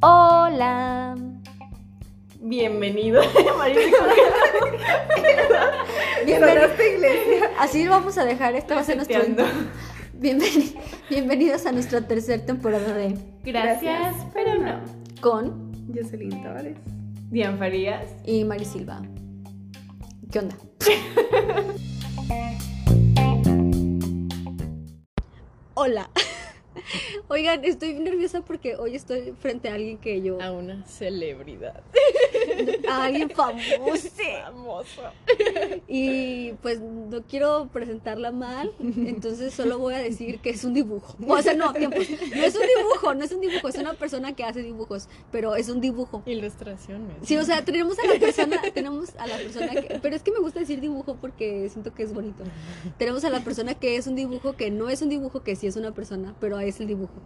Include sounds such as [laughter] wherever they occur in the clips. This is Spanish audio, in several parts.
Hola. Bienvenido. [laughs] Bienvenido. Así vamos a dejar, este va a ser nuestro. Bienveni- Bienvenidos a nuestra tercera temporada de Gracias, pero no. Con Jocelyn Tavares. Dian Farías. y Mari Silva. ¿Qué onda? [laughs] Hola. Oigan, estoy nerviosa porque hoy estoy frente a alguien que yo. A una celebridad. A alguien famoso. [laughs] Famoso. Y pues no quiero presentarla mal, entonces solo voy a decir que es un dibujo. O sea, no, tiempo. No es un dibujo, no es un dibujo, es una persona que hace dibujos, pero es un dibujo. Ilustraciones. Sí, o sea, tenemos a la persona, tenemos a la persona que, pero es que me gusta decir dibujo porque siento que es bonito. Tenemos a la persona que es un dibujo que no es un dibujo, que sí es una persona, pero es el dibujo.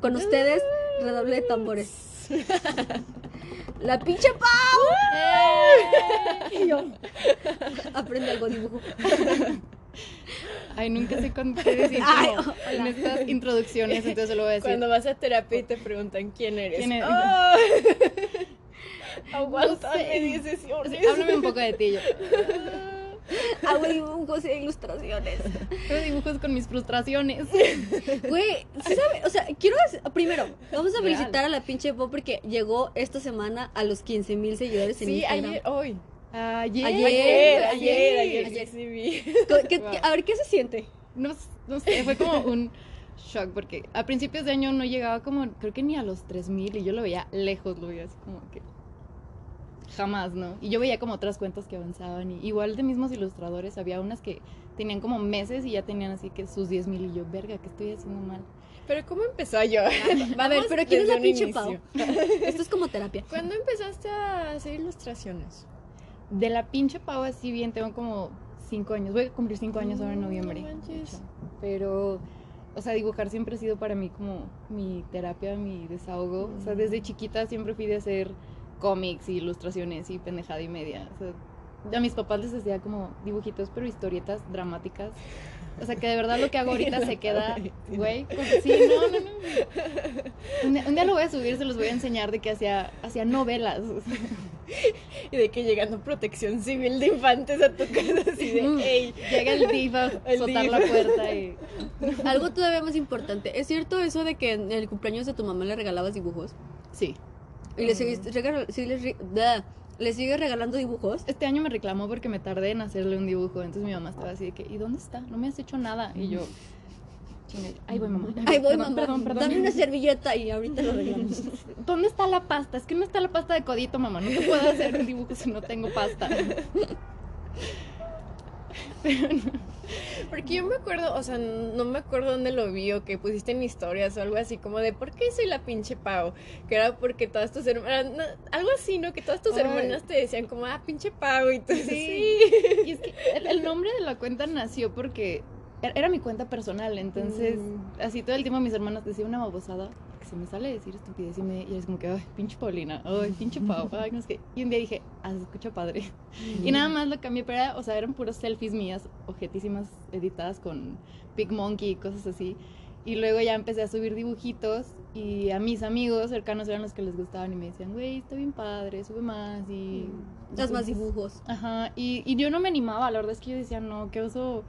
Con ustedes, redoble de tambores. La pinche Pau. Y yo, aprende algo dibujo. Ay, nunca sé cuándo qué decir Ay, como hola. en estas introducciones, entonces solo voy a decir. Cuando vas a terapia y te preguntan quién eres. ¿Quién eres? Aguántame No sé. 10 sesiones. Sí, háblame un poco de ti. Yo, [laughs] [laughs] Hago dibujos e ilustraciones. Hago dibujos con mis frustraciones. [laughs] Güey, ¿sí sabe? O sea, quiero decir, primero, vamos a Real. felicitar a la pinche Pau porque llegó esta semana a los 15 mil seguidores en Sí, Instagram. ayer, hoy. Ayer. Ayer, Ayer, ayer, ayer, sí vi. Co- ¿qué- Wow. [laughs] qué- a ver, ¿qué se siente? No, no sé, fue como un shock porque a principios de año no llegaba como, creo que ni a los 3000 y yo lo veía lejos, lo veía así como que jamás, ¿no? Y yo veía como otras cuentas que avanzaban y igual de mismos ilustradores, había unas que tenían como meses y ya tenían así que sus 10000 y yo, verga, ¿qué estoy haciendo mal? Pero ¿cómo empezó yo? [laughs] A ver, pero ¿quién es la pinche Pau? [laughs] Esto es como terapia. ¿Cuándo empezaste a hacer ilustraciones? De la pinche pavo así bien, tengo como 5 años, voy a cumplir 5 años ahora en No noviembre. manches. hecho. Pero, o sea, dibujar siempre ha sido para mí como mi terapia, mi desahogo. O sea, desde chiquita siempre fui de hacer cómics y ilustraciones y pendejada y media. O sea, a mis papás les hacía como dibujitos, pero historietas dramáticas. O sea, que de verdad lo que hago ahorita se queda, [laughs] güey. Sí, no, no, no. Un día, un día lo voy a subir, se los voy a enseñar de que hacía, hacía novelas. Y de que llegando protección civil de infantes a tu casa así de, Mm. ey, Llega el div a div. la puerta y... Algo todavía más importante. ¿Es cierto eso de que en el cumpleaños de tu mamá le regalabas dibujos? Sí. ¿Y le sigues, regal- sí les re- da, le sigues regalando dibujos? Este año me reclamó porque me tardé en hacerle un dibujo. Entonces mi mamá estaba así de que, ¿y dónde está? No me has hecho nada. Y yo, ahí voy mamá. Ay, voy, perdón, mamá. Perdón, perdón. Dame una servilleta y ahorita lo arreglamos. [laughs] ¿Dónde está la pasta? Es que no está la pasta de codito, mamá. No te puedo hacer un dibujo si no tengo pasta. [laughs] [laughs] Porque yo me acuerdo, o sea, no me acuerdo dónde lo vi o que pusiste en historias o algo así como de ¿por qué soy la pinche Pau? Que era porque todas tus hermanas, no, algo así, ¿no? Que todas tus Ay. hermanas te decían como, ah, pinche Pau y tú sí. Y es que el, el nombre de la cuenta nació porque era, era mi cuenta personal. Entonces, Mm. así todo el tiempo mis hermanas decían una babosada. Se me sale decir estupidez y, me, y es como que, ay, pinche Paulina, ay, pinche Pau, [laughs] ay, no sé qué. Y un día dije, ah, se escucha padre. Y nada más lo cambié, pero era, o sea, eran puras selfies mías, objetísimas, editadas con PicMonkey y cosas así. Y luego ya empecé a subir dibujitos y a mis amigos cercanos eran los que les gustaban y me decían, güey, está bien padre, sube más y... Haz más dibujos. Ajá, y, y yo no me animaba, la verdad es que yo decía, no, que uso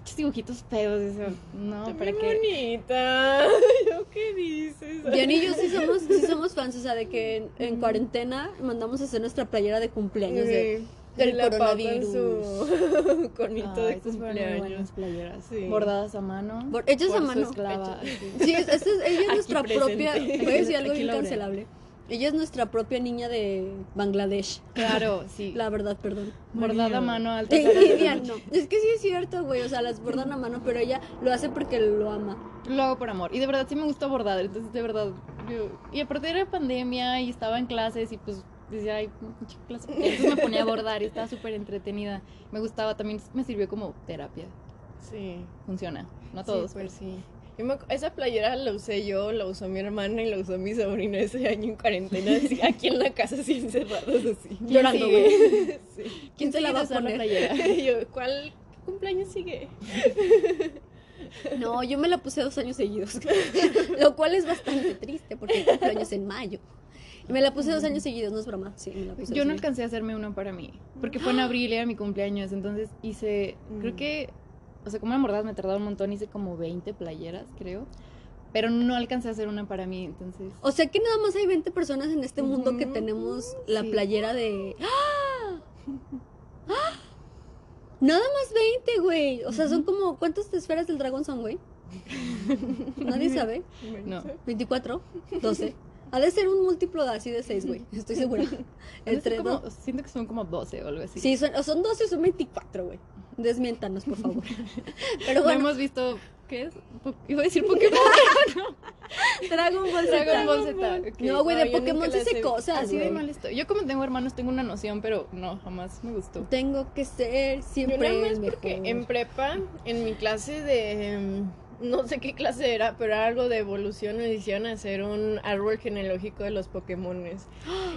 pinches dibujitos feos, decía, no, Está ¿para qué? bonita. [laughs] ¿Yo qué dices? Jen y yo sí [laughs] somos, sí somos fans, o sea, de que en, en cuarentena mandamos a hacer nuestra playera de cumpleaños de, Sí. del Y la coronavirus. su [laughs] conito Ah, de cumpleaños. playeras, Sí. bordadas a mano. Bor- hechas por a su mano. esclava, Hechas. sí. Sí, es, esta es- ella es nuestra presente. propia, voy a decir algo Aquí bien Laura. cancelable. Ella es nuestra propia niña de Bangladesh. Claro, [laughs] sí. La verdad, perdón. Bordada a mano [laughs] alta. No. Es que sí es cierto, güey. O sea, las bordan a mano, pero ella lo hace porque lo ama. Lo hago por amor. Y de verdad sí me gusta bordar. Entonces, de verdad. yo- Y aparte era pandemia y estaba en clases y pues decía, ay, pinche clase. Y Entonces me ponía a bordar y estaba súper entretenida. Me gustaba. También me sirvió como terapia. Sí. Funciona. No a Sí, todos. pues sí. Yo me esa playera la usé yo, la usó mi hermana y la usó mi sobrina ese año en cuarentena, así, aquí en la casa así encerrados así. [laughs] Llorando, güey. [laughs] Sí. ¿Quién se la va a poner? playera? Y [laughs] yo, ¿cuál cumpleaños sigue? No, yo me la puse dos años seguidos. Lo cual es bastante triste porque cumplo años en mayo. Me la puse dos años seguidos, no es broma. Sí, me la puse Yo no alcancé a hacerme una para mí, porque fue en [gasps] abril, era mi cumpleaños, entonces hice, creo Mm. que, o sea, como una mordaz me tardaba un montón, hice como 20 playeras, creo, pero no alcancé a hacer una para mí, entonces... O sea que nada más hay 20 personas en este mundo que tenemos la Sí. playera de... ¡Ah! ¡Ah! Nada más 20, güey. O sea, son como... ¿Cuántas esferas del dragón son, güey? Nadie [laughs] sabe. No. 24, 12. Ha de ser un múltiplo de así de 6, güey. Estoy segura. [laughs] Entre como- dos. siento que son como 12 o algo así. Sí, son, son 12 o son 24, güey. Desmiéntanos, por favor. [laughs] Pero No hemos visto, ¿qué es? Po- Iba a decir Pokémon. [laughs] Dragon Ball Z. Dragon Ball Z. No, güey, de No, yo Pokémon las sé cosas, Así de güey. mal estoy. Yo como tengo hermanos tengo una noción, pero no, jamás me gustó. Tengo que ser Yo siempre nada más el mejor. porque en prepa, en mi clase de. em, No sé qué clase era, pero era algo de evolución. Me hicieron hacer un árbol genealógico de los Pokémones.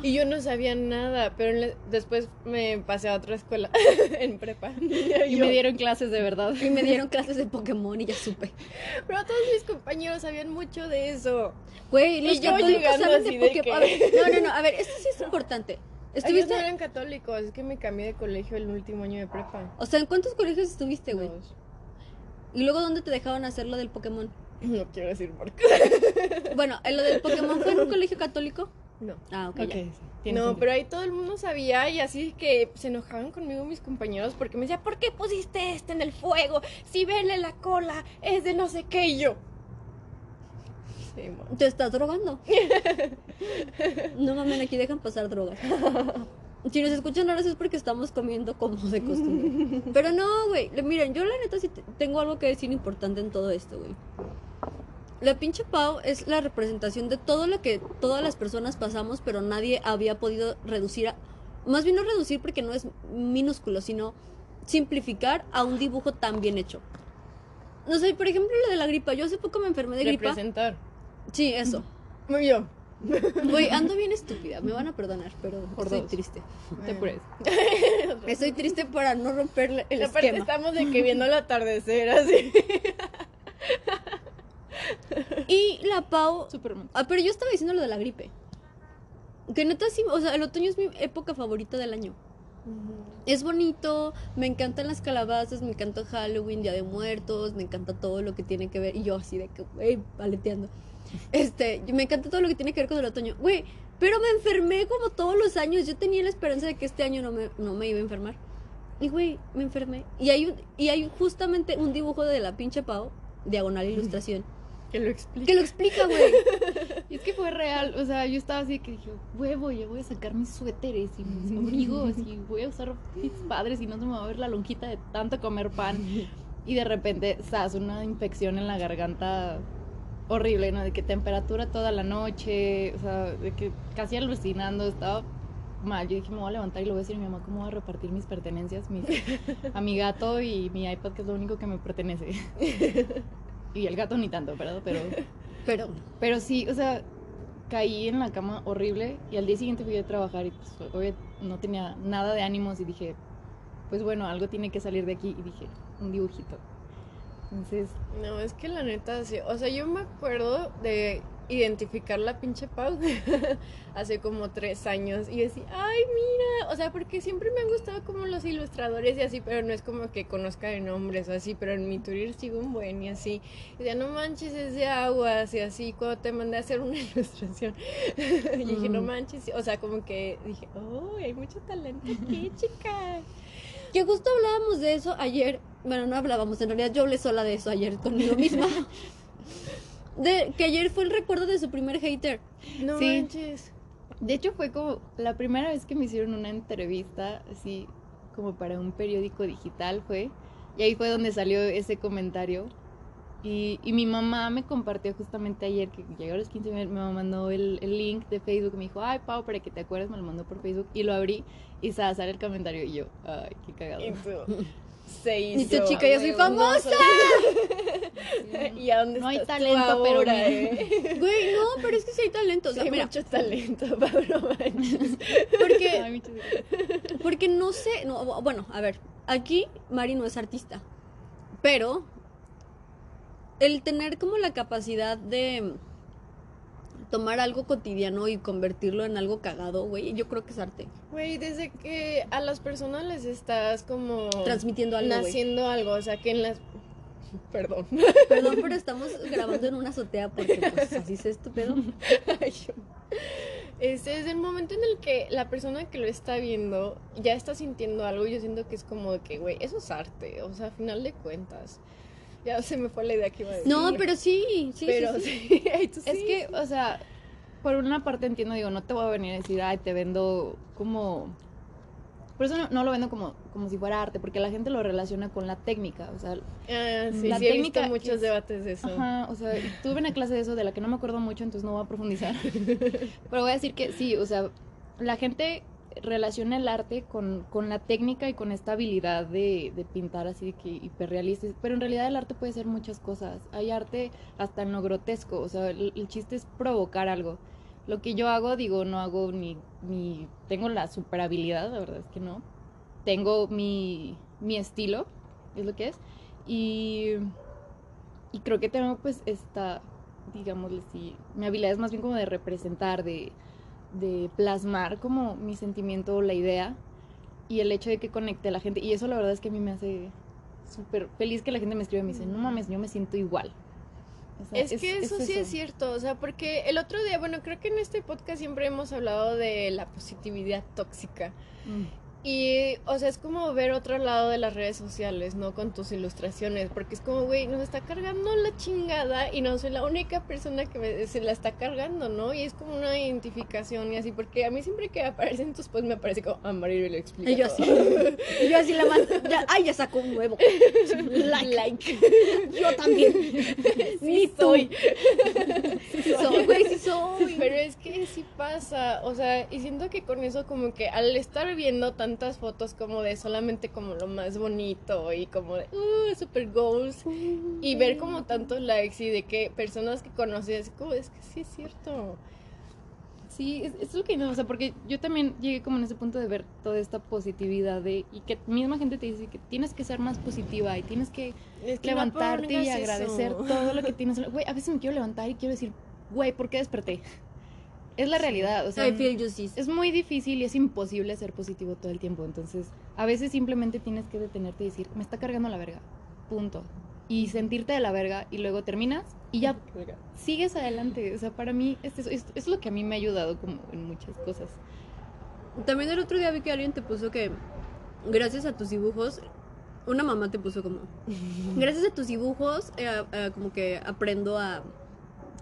Y yo no sabía nada, pero la- después me pasé a otra escuela [laughs] en prepa. [laughs] Y yo- me dieron clases de verdad. Y me dieron [laughs] clases de Pokémon y ya supe. Pero todos mis compañeros sabían mucho de eso. Güey, Y los yo católicos llegando saben de así de Pokémon. que- no, no, no, a ver, esto sí es importante. Ellos ¿Estuviste? no eran católicos, es que me cambié de colegio el último año de prepa. O sea, ¿en cuántos colegios estuviste, güey? Dos. Y luego, ¿dónde te dejaban hacer lo del Pokémon? [laughs] No quiero decir por qué. [laughs] Bueno, ¿en lo del Pokémon fue en un colegio católico? No. Ah, ok, Ok, ya. sí, tiene No, sentido. pero ahí todo el mundo sabía y así que se enojaban conmigo mis compañeros porque me decían, ¿por qué pusiste este en el fuego? Si vele la cola, es de no sé qué y yo. Sí. Te estás drogando. [laughs] No mames, aquí dejan pasar drogas. Si nos escuchan ahora es porque estamos comiendo como de costumbre. [laughs] Pero no, güey. Miren, yo la neta sí te- tengo algo que decir importante en todo esto, güey. La pinche Pau es la representación de todo lo que todas las personas pasamos, pero nadie había podido reducir a. Más bien no reducir porque no es minúsculo, sino simplificar a un dibujo tan bien hecho. No sé, por ejemplo, lo de la gripa. Yo hace poco me enfermé de gripa. Representar. Sí, eso. Muy bien. [laughs] Güey, ando bien estúpida, me van a perdonar, pero Por estoy dos. triste. Te apures. [laughs] Estoy triste para no romper el Aparte esquema. estamos de que viendo el atardecer así. Y la Pau... Superman. Ah, pero yo estaba diciendo lo de la gripe. Que neta sí, o sea, el otoño es mi época favorita del año. Es bonito, me encantan las calabazas, me encanta Halloween, Día de Muertos, me encanta todo lo que tiene que ver. Y yo así de que, güey, paleteando. [laughs] Este, me encanta todo lo que tiene que ver con el otoño. Güey, pero me enfermé como todos los años. Yo tenía la esperanza de que este año no me, no me iba a enfermar. Y güey, me enfermé. Y hay, un- y hay justamente un dibujo de la pinche Pau, diagonal ilustración, Que lo explique. que lo explica, güey. [laughs] Y es que fue real, o sea, yo estaba así que dije, huevo, ya voy a sacar mis suéteres y mis [laughs] abrigos y voy a usar mis padres y no se me va a ver la lonjita de tanto comer pan. [laughs] Y de repente, sas, una infección en la garganta horrible, ¿no? De que temperatura toda la noche, o sea, de que casi alucinando, estaba mal. Yo dije, me voy a levantar y le voy a decir a mi mamá cómo voy a repartir mis pertenencias, mis, a mi gato y mi iPad, que es lo único que me pertenece. Y el gato ni tanto, ¿verdad? Pero... [laughs] Pero, Pero sí, o sea, caí en la cama horrible y al día siguiente fui a trabajar y pues obvio, no tenía nada de ánimos y dije, pues bueno, algo tiene que salir de aquí y dije, un dibujito. Entonces, No, es que la neta, sí. O sea, yo me acuerdo de identificar la pinche Pau [laughs] hace como tres años y decir, ay, mira, o sea, porque siempre me han gustado como los ilustradores y así, pero no es como que conozca de nombres o así, pero en mi Twitter sigo un buen y así. Y ya no manches, es de aguas y así, cuando te mandé a hacer una [laughs] ilustración, y dije, no Mm. manches, o sea, como que dije, oh, hay mucho talento aquí, [laughs] chica. que justo hablábamos de eso ayer. Bueno, no hablábamos, en realidad yo hablé sola de eso ayer conmigo misma. De que ayer fue el recuerdo de su primer hater. No Sí. manches. de hecho fue como la primera vez que me hicieron una entrevista, así como para un periódico digital fue, y ahí fue donde salió ese comentario. Y, y mi mamá me compartió justamente ayer que llegó a los 15 me, me mandó el, el link de Facebook. Me dijo, ay, Pau, para que te acuerdes, me lo mandó por Facebook. Y lo abrí y sa- sale el comentario. Y yo, ay, qué cagado. [laughs] Se hizo. Y tu chica, yo soy famosa. no, [laughs] ¿Y a dónde No hay estás tú talento, pero ahora, eh? Güey, no, pero es que sí hay talento. O Sí, hay mira, mucho talento, [laughs] Pablo Manches. porque, Ay, porque no sé. No, bueno, a ver, aquí Mari no es artista. Pero el tener como la capacidad de tomar algo cotidiano y convertirlo en algo cagado, güey, yo creo que es arte. Güey, desde que a las personas les estás como Transmitiendo algo, güey. naciendo algo, o sea, que en las [laughs] Perdón. Perdón, pero estamos grabando en una azotea porque pues así es estúpido. [laughs] Ay, yo- Este es el momento en el que la persona que lo está viendo ya está sintiendo algo. Yo siento que es como de que, güey, eso es arte. O sea, a final de cuentas. Ya se me fue la idea que iba a decir. No, pero sí, sí, Pero sí, sí. [laughs] Es que, o sea, por una parte entiendo, digo, no te voy a venir a decir, ay, te vendo como... Por eso no, no lo vendo como, como si fuera arte, porque la gente lo relaciona con la técnica, o sea, Ah, sí, La sí, he técnica visto muchos es- debates de eso. Ajá, o sea, tuve una clase de eso de la que no me acuerdo mucho, entonces no voy a profundizar. [laughs] Pero voy a decir que sí, o sea, la gente relaciona el arte con, con la técnica y con esta habilidad de, de pintar así que hiperrealista. Pero en realidad el arte puede ser muchas cosas. Hay arte hasta en lo grotesco, o sea, el, el chiste es provocar algo. Lo que yo hago, digo, no hago ni, ni tengo la super habilidad, la verdad es que no. Tengo mi, mi estilo, es lo que es. Y y creo que tengo pues esta, digámosle así, mi habilidad es más bien como de representar, de, de plasmar como mi sentimiento o la idea y el hecho de que conecte a la gente. Y eso la verdad es que a mí me hace súper feliz que la gente me escriba y me dice, no mames, yo me siento igual. O sea, Es, que eso, sí es cierto, o sea, porque el otro día, bueno, creo que en este podcast siempre hemos hablado de la positividad tóxica. Mm. Y, o sea, es como ver otro lado de las redes sociales, ¿no? Con tus ilustraciones, porque es como, güey, nos está cargando la chingada y no soy la única persona que me- se la está cargando, ¿no? Y es como una identificación y así, porque a mí siempre que aparecen tus posts me aparece como, ah, Maribel explica Y yo todo". así, y yo así la mando, ya, ay, ya sacó un huevo. [laughs] Like, like. yo también. Ni tú. soy. Sí soy, güey, sí soy. Pero es que sí pasa, o sea, y siento que con eso como que al estar viendo tantas fotos como de solamente como lo más bonito y como de, uh, super goals, y ver como tantos likes y de que personas que conoces, como es que sí es cierto. Sí, es, es lo que no, o sea, porque yo también llegué como en ese punto de ver toda esta positividad de, y que misma gente te dice que tienes que ser más positiva y tienes que Es que no levantarte y pongas agradecer eso. todo lo que tienes. Güey, a veces me quiero levantar y quiero decir, güey, ¿por qué desperté? Es la realidad, o sea, I feel justice. es muy difícil y es imposible ser positivo todo el tiempo. Entonces, a veces simplemente tienes que detenerte y decir, me está cargando la verga. Punto. Y sentirte de la verga y luego terminas y ya sigues adelante. O sea, para mí, es, eso, es, es lo que a mí me ha ayudado como en muchas cosas. También el otro día vi que alguien te puso que gracias a tus dibujos, una mamá te puso como, [laughs] gracias a tus dibujos, eh, eh, como que aprendo a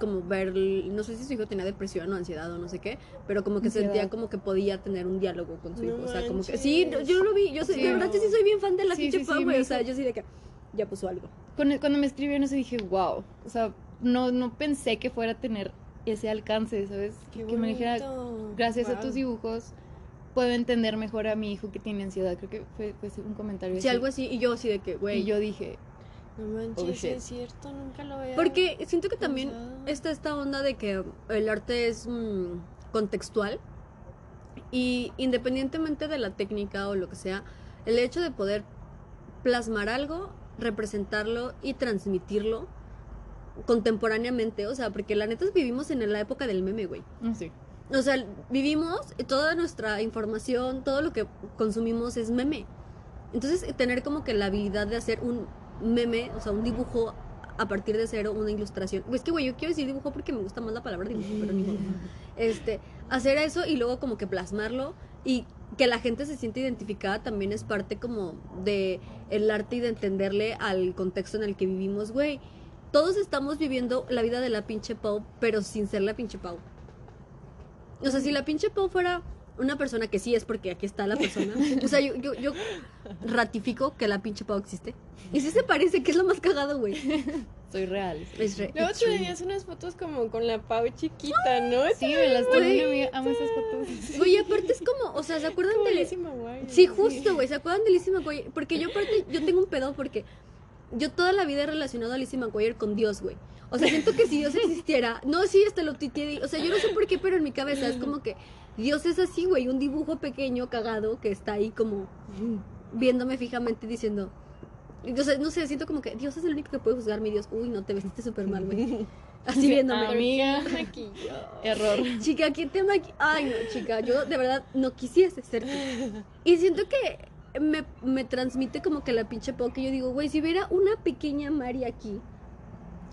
como ver, no sé si su hijo tenía depresión o ansiedad o no sé qué, pero como que Ansiedad. sentía como que podía tener un diálogo con su No hijo, o sea, como que manches. sí, no, yo lo vi, yo sé, Sí. de verdad yo sí soy bien fan de la Sí, pinche sí, güey, o sea, yo sí de que ya puso algo. Cuando, cuando me escribieron eso dije, wow. O sea, no, no pensé que fuera a tener ese alcance, ¿sabes? Qué que me dijera, gracias a Wow. tus dibujos, puedo entender mejor a mi hijo que tiene ansiedad. Creo que fue, fue un comentario Sí, así. algo así, y yo así de que, güey, Y yo dije, No manches, Oh, sí es cierto, nunca lo había Porque siento que también pensado. está esta onda de que el arte es mm, contextual y independientemente de la técnica o lo que sea, el hecho de poder plasmar algo, representarlo y transmitirlo contemporáneamente, o sea, porque la neta es vivimos en la época del meme, güey. no sé. O sea, vivimos, toda nuestra información, todo lo que consumimos es meme. Entonces, tener como que la habilidad de hacer un meme, o sea, un dibujo a partir de cero, una ilustración. Es que, güey, yo quiero decir dibujo porque me gusta más la palabra dibujo, pero ni modo. [laughs] Este, hacer eso y luego como que plasmarlo y que la gente se siente identificada también es parte como de el arte y de entenderle al contexto en el que vivimos, güey. Todos estamos viviendo la vida de la pinche Pau, pero sin ser la pinche Pau. O sea, si la pinche Pau fuera una persona que sí es porque aquí está la persona. O sea, yo, yo, yo ratifico que la pinche Pau existe. Y sí se parece, que es lo más cagado, güey. Soy real. Es re- Luego te tenías unas fotos como con la Pau chiquita, ¿no? Sí, me las amiga, amo esas fotos. Güey, aparte es como, o sea, ¿se acuerdan Como de Lizzie McGuire. Sí, justo, güey, ¿se acuerdan de Lizzie McGuire? Porque yo aparte, yo tengo un pedo porque yo toda la vida he relacionado a Lizzie McGuire con Dios, güey. O sea, siento que si Dios existiera, no, sí, hasta lo titié, o sea, yo no sé por qué, pero en mi cabeza es como que Dios es así, güey, un dibujo pequeño, cagado, que está ahí como viéndome fijamente diciendo, Y, o sea, no sé, siento como que Dios es el único que puede juzgar mi Dios. Uy, no, te vestiste súper mal, güey. [laughs] Así viéndome. Amiga, Aquí yo. error. Chica, ¿quién te maqui- Ay, no, chica, yo de verdad no quisiese ser tú. Y siento que me, me transmite como que la pinche que yo digo, güey, si hubiera una pequeña Mari aquí.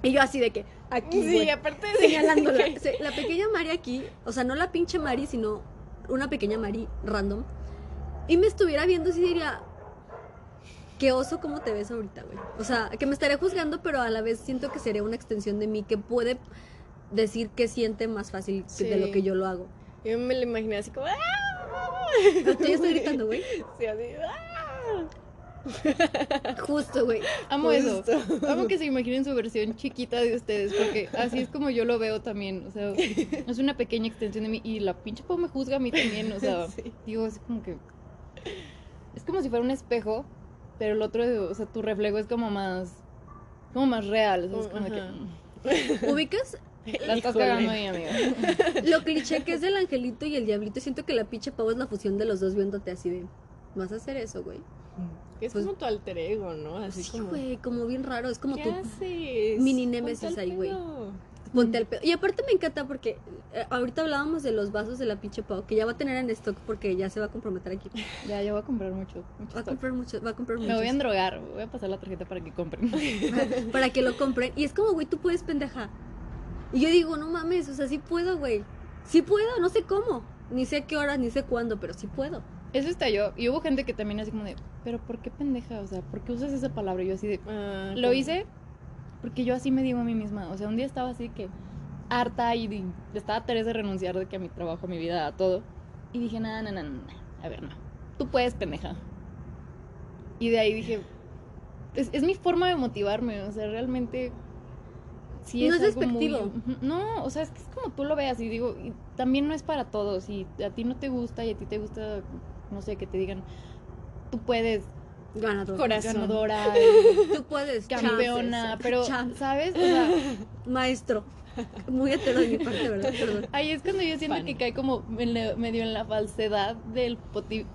Y yo así de que, aquí, Sí, güey, aparte de señalándola. [laughs] Sí, La pequeña Mari aquí, o sea, no la pinche Mari, sino una pequeña Mari random. Y me estuviera viendo así diría, qué oso cómo te ves ahorita, güey. O sea, que me estaría juzgando, pero a la vez siento que sería una extensión de mí que puede decir que siente más fácil de lo que yo lo hago. Yo me lo imaginé así como. ¡ah! Yo estoy [laughs] gritando, güey. Sí, así. ¡ah! [laughs] Justo, güey. Amo eso. Amo que se imaginen su versión chiquita de ustedes, porque así es como yo lo veo también. O sea, [laughs] es una pequeña extensión de mí. Y la pinche Pau me juzga a mí también. O sea, [laughs] Sí. digo, es como que. Es como si fuera un espejo, pero el otro, o sea, tu reflejo es como más. Como más real. o sea, es como Ajá. que. ¿Ubicas La estás cagando ahí, amiga. lo cliché que es del angelito y el diablito? Siento que la pinche Pau es la fusión de los dos viéndote así de. ¿Vas a hacer eso, güey? Es Pues- como tu alter ego, ¿no? Así Sí, como. güey, como bien raro. Es como ¿Qué tu haces? mini némesis ahí, güey. Ponte al pedo. Y aparte me encanta porque eh, ahorita hablábamos de los vasos de la pinche Pau, que ya va a tener en stock porque ya se va a comprometer aquí. Ya, yo voy a comprar mucho. mucho Va a comprar mucho, va a comprar Me muchos. voy a endrogar. Voy a pasar la tarjeta para que compren. [laughs] para que lo compren. Y es como, güey, tú puedes, pendeja. Y yo digo, no mames, o sea, sí puedo, güey. Sí puedo, no sé cómo. Ni sé qué horas, ni sé cuándo, pero sí puedo. Eso está yo. Y hubo gente que también así como de, pero ¿por qué pendeja? O sea, ¿por qué usas esa palabra? Y yo así de, Ah, lo hice porque yo así me digo a mí misma. O sea, un día estaba así que harta y di- estaba Teresa de renunciar de que a mi trabajo, a mi vida, a todo. Y dije, nada, nada, nada, a ver, no. Tú puedes, pendeja. Y de ahí dije, es, es mi forma de motivarme. O sea, realmente... Sí No es algo muy- despectivo. No, o sea, es que es como tú lo veas y digo, y también no es para todos. Y a ti no te gusta y a ti te gusta, no sé, que te digan, tú puedes, Ganador. Corazón. ganadora, Tú puedes. campeona, chances, pero, chances. ¿sabes? O sea, [laughs] Maestro. Muy hetero de mi parte, ¿verdad? Perdón. ahí es cuando yo siento Fan. que cae como medio en la falsedad del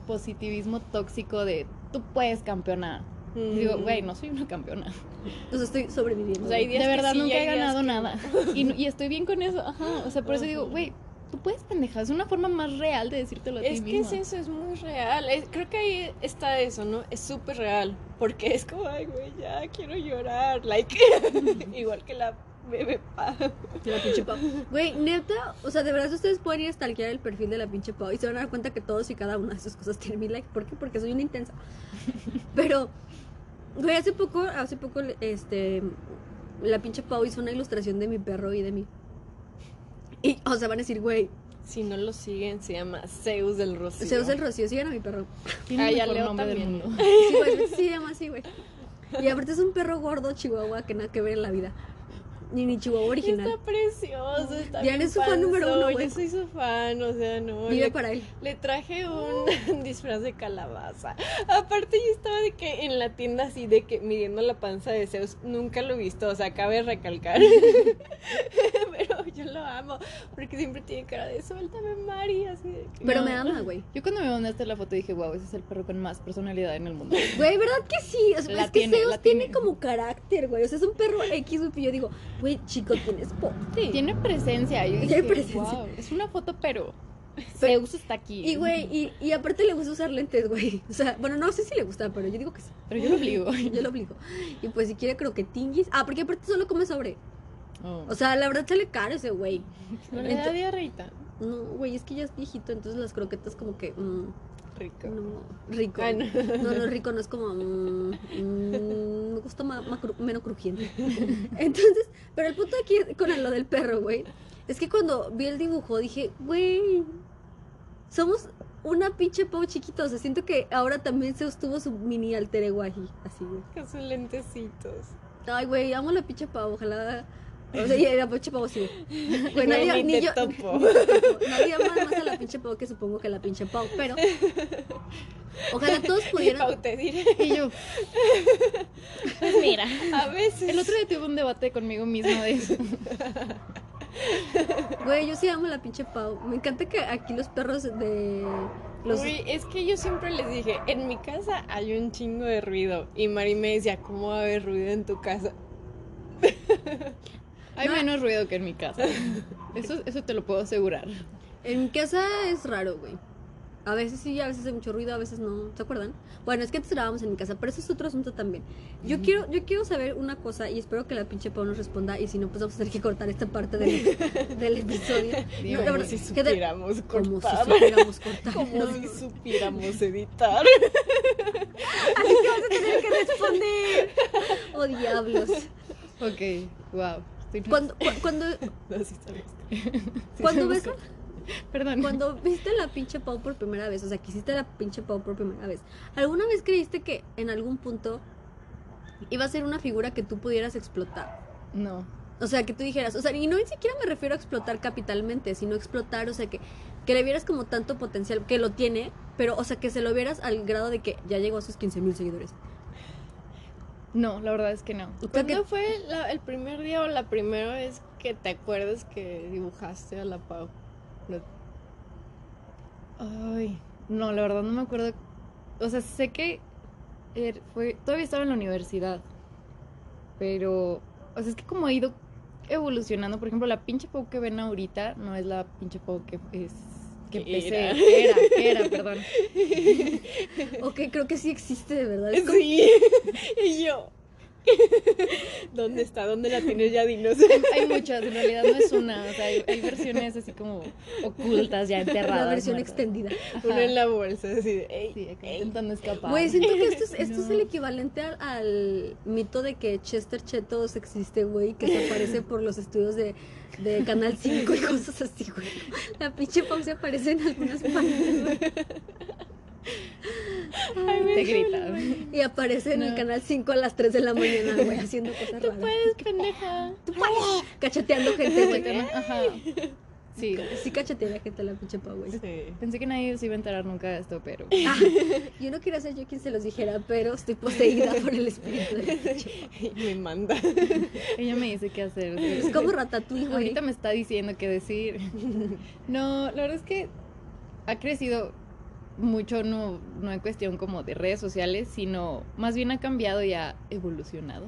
positivismo tóxico de tú puedes campeona. Y digo, Mm. güey, no soy una campeona. O sea, estoy sobreviviendo. O sea, hay güey. días De que verdad sí nunca hay he ganado que nada. Y, y estoy bien con eso. Ajá. O sea, por eso digo, güey, tú puedes pendeja. Es una forma más real de decírtelo a ti Es que es eso, es muy real. Es- creo que ahí está eso, ¿no? Es súper real. Porque es como, ay, güey, ya quiero llorar. Like, [laughs] igual que la bebé pa. La pinche Pau. Güey, neta, o sea, de verdad ustedes pueden ir a stalkear el perfil de la pinche Pau y se van a dar cuenta que todos y cada una de sus cosas tienen mi like. ¿Por qué? Porque soy una intensa. [laughs] Pero, güey, hace poco, hace poco, este, la pinche Pau hizo una ilustración de mi perro y de mí. Y, o sea, van a decir, güey, Si no lo siguen, se llama Zeus del Rocío. Zeus el Rocío, sigan a mi perro. Tiene Ah, el ya mejor Leo nombre del también. mundo. Sí, güey, sí se llama así, güey. Y aparte es un perro gordo chihuahua que nada que ver en la vida. Ni ni chihuahua original. Está precioso, está Diana es su fan número uno, güey. Yo soy su fan, o sea, no. Vive le, para él. le traje un [laughs] disfraz de calabaza. Aparte, yo estaba de que en la tienda así, de que midiendo la panza de Zeus, nunca lo he visto, o sea, cabe recalcar. [laughs] Pero yo lo amo, porque siempre tiene cara de suéltame, Mari, así de que. Pero No. me ama, güey. Yo cuando me mandaste la foto dije, wow, ese es el perro con más personalidad en el mundo. Güey, ¿verdad que sí? O sea, La es que tiene, Zeus la tiene. tiene. como carácter, güey. O sea, es un perro X, güey. Y yo digo, güey, chico, tienes pop. Tiene presencia. Yo Tiene dije, presencia. wow, es una foto, pero Pero- Zeus está aquí. Y, güey, y, y aparte le gusta usar lentes, güey. [laughs] O sea, bueno, no sé si le gusta, pero yo digo que sí. Pero yo lo obligo. [laughs] Yo lo obligo. Y pues si quiere croquetinguis. Ah, porque aparte solo come sobre. Oh. O sea, la verdad sale caro ese güey. [laughs] No le da diarreíta. No, güey, es que ya es viejito, entonces las croquetas como que... mm, Rico. no, rico. Ay, no. No, no, rico no es como... mm, mm, me gusta más, más cru- menos crujiente. [laughs] Entonces, pero el punto aquí con lo del perro, güey, es que cuando vi el dibujo dije, güey, somos una pinche pau chiquito. O sea, siento que ahora también se tuvo su mini alter ego ahí, así, güey. Con sus lentecitos. Ay, güey, amo la pinche pau, ojalá... O sea, y la pinche pau sí. Güey, nadie, Güey, ni yo, topo. [laughs] más a la pinche pau que supongo que la pinche pau, pero... Ojalá todos Y pudieran... Pau te diré. Y yo, pues mira. A veces. El otro día tuve un debate conmigo misma de eso. Güey, yo sí amo la pinche Pau. Me encanta que aquí los perros de Los- Uy, es que yo siempre les dije, en mi casa hay un chingo de ruido. Y Mari me decía, ¿cómo va a haber ruido en tu casa? Hay No. menos ruido que en mi casa. [laughs] Eso, eso te lo puedo asegurar. En mi casa es raro, güey. A veces sí, a veces hay mucho ruido, a veces no. ¿Se acuerdan? Bueno, es que antes grabábamos en mi casa, pero eso es otro asunto también. Yo quiero, yo quiero saber una cosa y espero que la pinche Pau nos responda y si no, pues vamos a tener que cortar esta parte del, [laughs] del episodio. Digo, No, la verdad, si que de- supiéramos como si supiéramos cortar. Como No, si supiéramos editar. [laughs] Así que vas a tener que responder. Oh, diablos. Ok, wow. Cuando, cu- [laughs] cuando, No, sí sabes. [laughs] cuando ves, Perdón. cuando viste la pinche Pau por primera vez, o sea, que hiciste la pinche Pau por primera vez, ¿alguna vez creíste que en algún punto iba a ser una figura que tú pudieras explotar? No. O sea, que tú dijeras, o sea, y no ni siquiera me refiero a explotar capitalmente, sino explotar, o sea, que, que le vieras como tanto potencial, que lo tiene, pero, o sea, que se lo vieras al grado de que ya llegó a sus 15 mil seguidores. No, la verdad es que no. ¿Cuándo que- fue la- el primer día o la primera vez que te acuerdas que dibujaste a la Pau? No- Ay, no, la verdad no me acuerdo. O sea, sé que er- fue, todavía estaba en la universidad. Pero, o sea, es que como ha ido evolucionando, por ejemplo, la pinche Pau que ven ahorita no es la pinche Pau que es que empecé. era. Era, era, [laughs] perdón. Ok, creo que sí existe, de verdad. Es como- Sí. [laughs] y yo. [laughs] ¿Dónde está? ¿Dónde la tienes ya? Dinos. Hay muchas, en realidad no es una. O sea, hay, hay versiones así como ocultas, ya enterradas. la versión muertas. extendida. Ajá. Una en la bolsa, así de. "Ey, Sí, acá ey". intentando escapar. Güey, siento que esto es, esto es el equivalente al, al mito de que Chester Chetos existe, güey, que se aparece por los estudios de, de Canal 5 y cosas así, güey. La pinche Pau se aparece en algunas páginas, güey. Te grita. Y aparece en el. Canal 5 a las 3 de la [laughs] mañana, güey, haciendo cosas raras. Puedes, pendeja. Tú puedes. Cacheteando gente, güey. Ajá. Sí. Sí cachetea a la gente la pinche Pau, güey. Sí. Pensé que nadie se iba a enterar nunca de esto, pero. Ah, yo no quería ser yo quien se los dijera, pero estoy poseída [laughs] por el espíritu de la me manda. [laughs] Ella me dice qué hacer. Es como Ratatouille, güey. Ahorita me está diciendo qué decir. No, la verdad es que ha crecido mucho, no, no en cuestión como de redes sociales, sino más bien ha cambiado y ha evolucionado,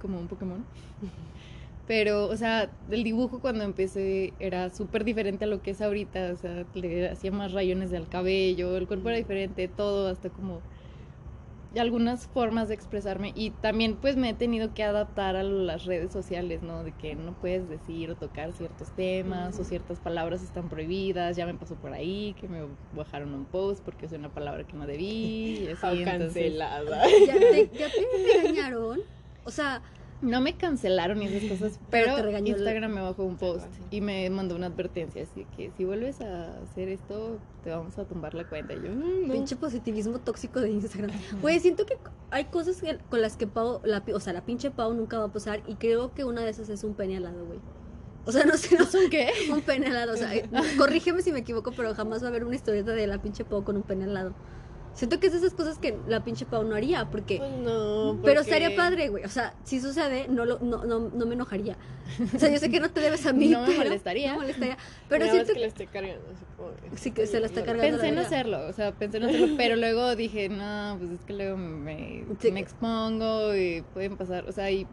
como un Pokémon. [laughs] Pero, o sea, el dibujo cuando empecé era súper diferente a lo que es ahorita, o sea, le hacía más rayones del cabello, el cuerpo era diferente, todo, hasta como algunas formas de expresarme y también pues me he tenido que adaptar a las redes sociales, ¿no? De que no puedes decir o tocar ciertos temas o ciertas palabras están prohibidas, ya me pasó por ahí que me bajaron un post porque usé una palabra que no debí y así, [laughs] Ah, entonces cancelada. ¿Ya te, ya te regañaron? O sea, no me cancelaron y esas cosas, Pero pero, te Instagram me bajó un post y me mandó una advertencia así que si vuelves a hacer esto te vamos a tumbar la cuenta y yo "Mm, no". pinche positivismo tóxico de Instagram. Güey, siento que hay cosas que- con las que Pau, la, o sea, la pinche Pau nunca va a pasar y creo que una de esas es un pene al lado, güey. O sea, no sé, no ¿Es [laughs] un qué? un pene al lado. O sea, [laughs] corrígeme si me equivoco, pero jamás va a haber una historieta de la pinche Pau con un pene al lado. Siento que es de esas cosas que la pinche Pau no haría, porque... Pues no. Pero estaría padre, güey. O sea, si sucede, no, lo, no, no, no me enojaría. O sea, yo sé que no te debes a mí. [laughs] No me pero- molestaría. No me molestaría. Pero más siento que la esté cargando. así Sí, que se la está cargando. Pensé en hacerlo, o sea, pensé en hacerlo, [laughs] pero luego dije, no, pues es que luego me, Sí. me expongo y pueden pasar, o sea, y,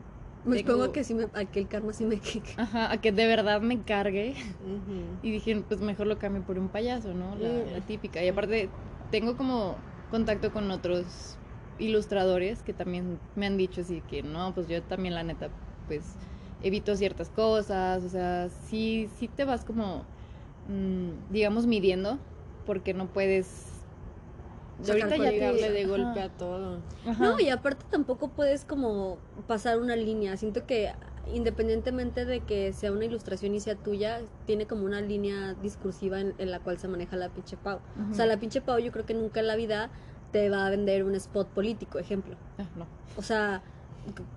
Me tengo- expongo a que, sí me, a que el karma sí me... que- que- ajá, a que de verdad me cargue. Y dije, pues mejor lo cambio por un payaso, ¿no? La, la típica. Y aparte, tengo como contacto con otros ilustradores que también me han dicho así que, no, pues yo también la neta, pues evito ciertas cosas, o sea, sí, sí te vas como, mm, digamos, midiendo, porque no puedes... Sacar ahorita ya te- de ajá, golpe a todo. ajá. No, y aparte tampoco puedes como pasar una línea. Siento que independientemente de que sea una ilustración y sea tuya, tiene como una línea discursiva en, en la cual se maneja la pinche Pau. O sea, la pinche Pau yo creo que nunca en la vida te va a vender un spot político, ejemplo. Ah, no. O sea,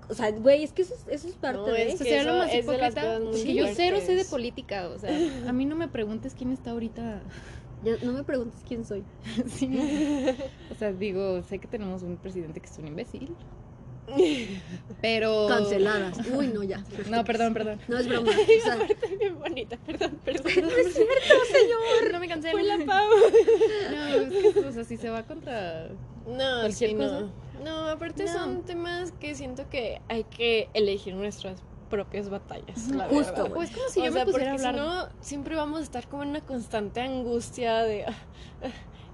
o sea, güey, es que eso es, eso es parte No, de... es Eso que lo eso más hipócrita, muy porque yo cero sé de política, o sea, a mí no me preguntes quién está ahorita Ya no me preguntes quién soy. [laughs] Sí, no. O sea, digo, sé que tenemos un presidente que es un imbécil. Pero. Canceladas. Uy, no, ya. No, perdón, perdón. No es broma. O sea, Está bien bonita, perdón, perdón. no es cierto, señor. No me cancelen. Fue la. No, es que, o sea, si se va contra. No, Cualquier sí, cosa. no. No, aparte No. son temas que siento que hay que elegir nuestras propias batallas. La Justo, verdad. Pues como si o yo sea, me pusiera a hablar. si no, siempre vamos a estar como en una constante angustia de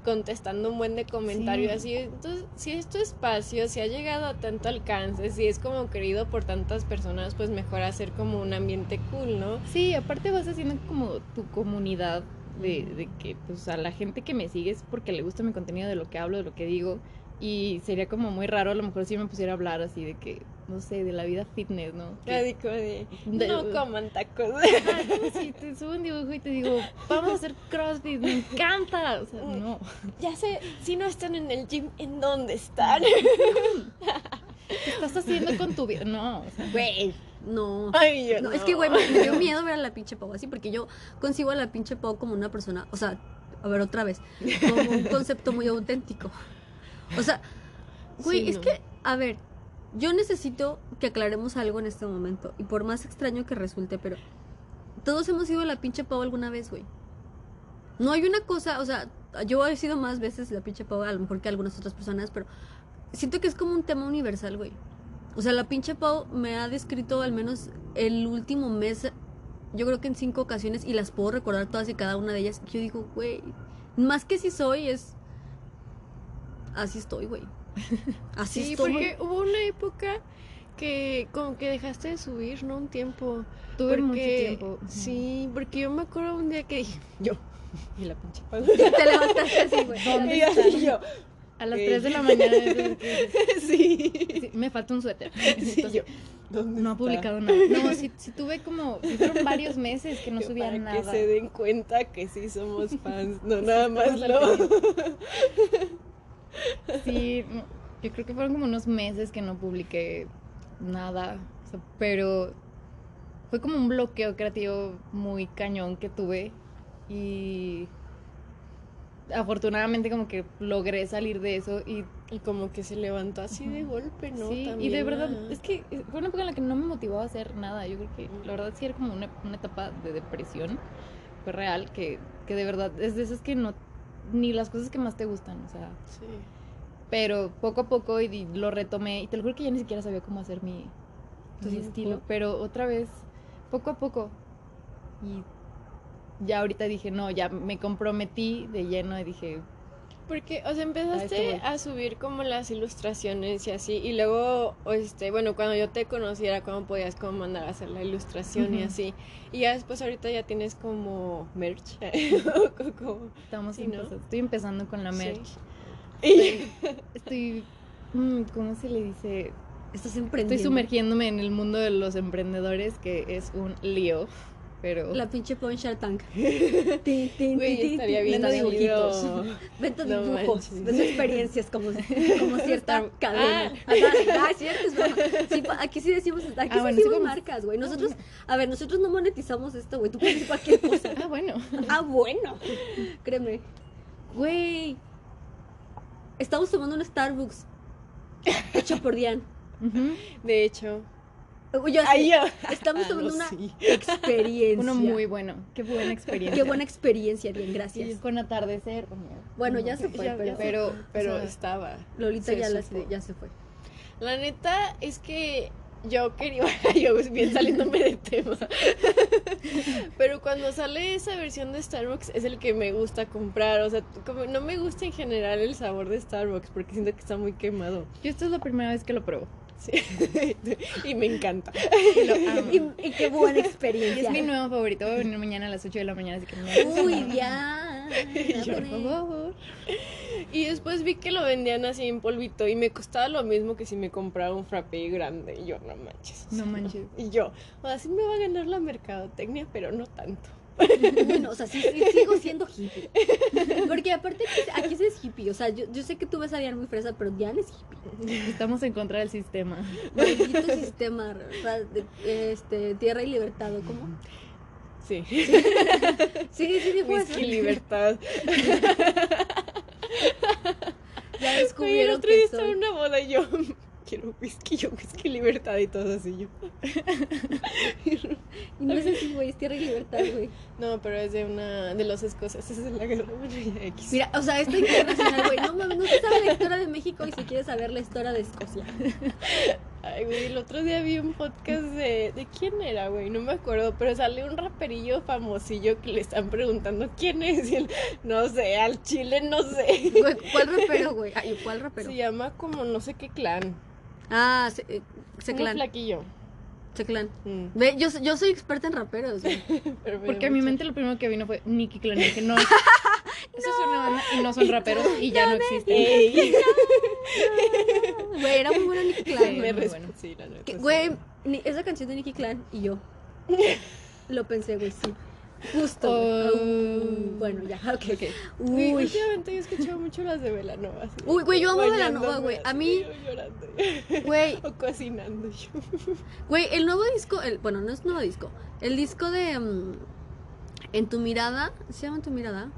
contestando un buen de comentario Sí. así. Entonces, si es tu espacio, si ha llegado a tanto alcance, si es como querido por tantas personas, pues mejor hacer como un ambiente cool, ¿no? Sí, aparte vas haciendo como tu comunidad de, de que, pues, a la gente que me sigue es porque le gusta mi contenido, de lo que hablo, de lo que digo. Y sería como muy raro a lo mejor si me pusiera a hablar así de que, no sé, de la vida fitness, ¿no? Que- de, De- no [laughs] coman tacos. Ah, [laughs] como si te subo un dibujo y te digo, vamos a hacer crossfit, me encanta. O sea, no. ya sé, si no están en el gym, ¿en dónde están? [laughs] ¿Qué estás haciendo con tu vida? No, o sea, Güey, no. Ay, yo No, no. es que, güey, me, me dio miedo ver a la pinche Pau así, porque yo concibo a la pinche Pau como una persona, o sea, a ver, otra vez, como un concepto muy auténtico. O sea, güey, Sí, es no. que, a ver, yo necesito que aclaremos algo en este momento, y por más extraño que resulte, pero todos hemos sido la pinche Pau alguna vez, güey. No hay una cosa, o sea, yo he sido más veces la pinche Pau, a lo mejor que algunas otras personas, pero siento que es como un tema universal, güey. O sea, la pinche Pau me ha descrito al menos el último mes, yo creo que en cinco ocasiones, y las puedo recordar todas y cada una de ellas. Yo digo, güey, más que si soy, es. Así estoy, güey. [laughs] Así Sí, estoy. porque hubo una época que como que dejaste de subir, ¿no? Un tiempo. tuve mucho Porque- tiempo. Sí, porque yo me acuerdo un día que dije, yo, [laughs] y la pinche Pau. [laughs] Te levantaste así, güey. ¿Dónde Y así yo, A las Ok. 3 de la mañana. sí. sí, me falta un suéter. Sí, Entonces, yo, ¿dónde no ha publicado nada. No, sí, sí tuve como. fueron varios meses que no Que subía para nada. que se den cuenta que sí somos fans, no nada más lo... [laughs] Sí, yo creo que fueron como unos meses que no publiqué nada. o sea, pero fue como un bloqueo creativo muy cañón que tuve. Y afortunadamente como que logré salir de eso y Y como que se levantó así de golpe, ¿no? sí, y de verdad, es que fue una época en la que no me motivaba a hacer nada. Yo creo que la verdad sí era como una, una etapa de depresión. Fue real, que, que de verdad es de esas que no, ni las cosas que más te gustan, o sea. Sí. Pero poco a poco y, y lo retomé. Y te lo juro que ya ni siquiera sabía cómo hacer mi, estilo. Pero otra vez, poco a poco. Y ya ahorita dije, no, ya me comprometí de lleno y dije, Porque, o sea, A empezaste a subir como las ilustraciones y así, y luego, este, bueno, cuando yo te conocí era cuando podías como mandar a hacer la ilustración y así, y ya después ahorita ya tienes como merch, como, [laughs] estamos Sí, ¿no? empezando- estoy empezando con la merch. Y- Estoy, mm, ¿cómo se le dice? Estás emprendiendo. Estoy sumergiéndome en el mundo de los emprendedores, que es un lío. Pero La pinche Shark Tank. [laughs] Tin, tin, Güey, tin, estaría tin. Vendo dibujitos. Vendo No dibujos, manches. vendo experiencias como, como cierta cadena. Ah. Ah, cierto, es broma. Sí, pa- aquí sí decimos, aquí Ah, sí bueno, sí decimos marcas, güey. Nosotros, a ver, nosotros no monetizamos esto, güey. Tú puedes decir cualquier cosa. Ah, bueno. Ah, bueno. Créeme. Güey. Estamos tomando un Starbucks. Hecho por Diane. De hecho, Uy, yo Ay, sí. yo. Estamos [laughs] Ah, tomando no, una sí. experiencia. Uno muy bueno. Qué buena experiencia. Qué buena experiencia, Y gracias. con atardecer. Bueno, no. ya se [laughs] fue, Ya- pero, ya se pero- fue, pero o sea, estaba. Lolita se ya, la- supo. ya se fue. La neta es que yo quería, [laughs] yo bien saliéndome de tema. Pero cuando sale esa versión de Starbucks es el que me gusta comprar. O sea, como no me gusta en general el sabor de Starbucks porque siento que está muy quemado. Yo esta es la primera vez que lo pruebo. Sí. [laughs] Y me encanta. Lo amo. Y, y qué buena Y experiencia. es mi nuevo favorito. Voy a venir mañana a las 8 de la mañana, así que me Uy, ya. [laughs] Por favor. Y después vi que lo vendían así en polvito y me costaba lo mismo que si me comprara un frappé grande. Y yo, no manches. No manches. Y yo, o sea, sí me va a ganar la mercadotecnia, pero no tanto. [laughs] Bueno, o sea, sí, sí, sigo [laughs] siendo hippie. Porque aparte aquí, aquí sí es hippie. O sea, yo, yo sé que tú ves a Diane muy fresa, pero Diane es hippie. Estamos en contra del sistema. Maldito [laughs] sistema, o sea, de- este, tierra y libertad, ¿o ¿cómo? Sí. Sí, sí, dijo eso. Whisky libertad. Ya Oye, el descubrieron otro día que estaba en una boda y yo, quiero whisky, [laughs] yo whisky libertad y todo así yo. [laughs] Y no es así, güey, es tierra y libertad, güey. No, pero es de una de los escoceses de la guerra. X. Mira, o sea, esto es internacional, güey. No mames, no se sabe la historia de México y se quiere saber la historia de Escocia. Ay, güey, el otro día vi un podcast de. ¿De quién era, güey? No me acuerdo, pero sale un raperillo famosillo que le están preguntando quién es. Y él, no sé, al chile no sé. Güey, ¿Cuál rapero, güey? Ay, ¿cuál rapero? Se llama como no sé qué clan. Ah, se, eh, flaquillo. Seclan. Mm. Ve, yo, yo soy experta en raperos, [laughs] Porque a mi mente lo primero que vino fue Nicky Clan. y dije, no, eso es [laughs] una banda y no son raperos y ya no existen. Ey. [laughs] Güey, era muy buena Nicky Sí, Clan. me güey. muy bueno. sí, la neta, Que- sí. Güey, ni- esa canción de Nicky Clan y yo. Lo pensé, güey, sí. Justo. Oh. Uh, bueno, ya, [laughs] ok. Ok. Güey, Uy. últimamente he escuchado mucho las de Velanova. Uy, güey, yo amo Belanova, güey. A mí- llorando. [laughs] Güey, O cocinando yo. [laughs] güey, el nuevo disco, el, bueno, no es nuevo disco. El disco de mm, En tu mirada, ¿se llama En tu mirada?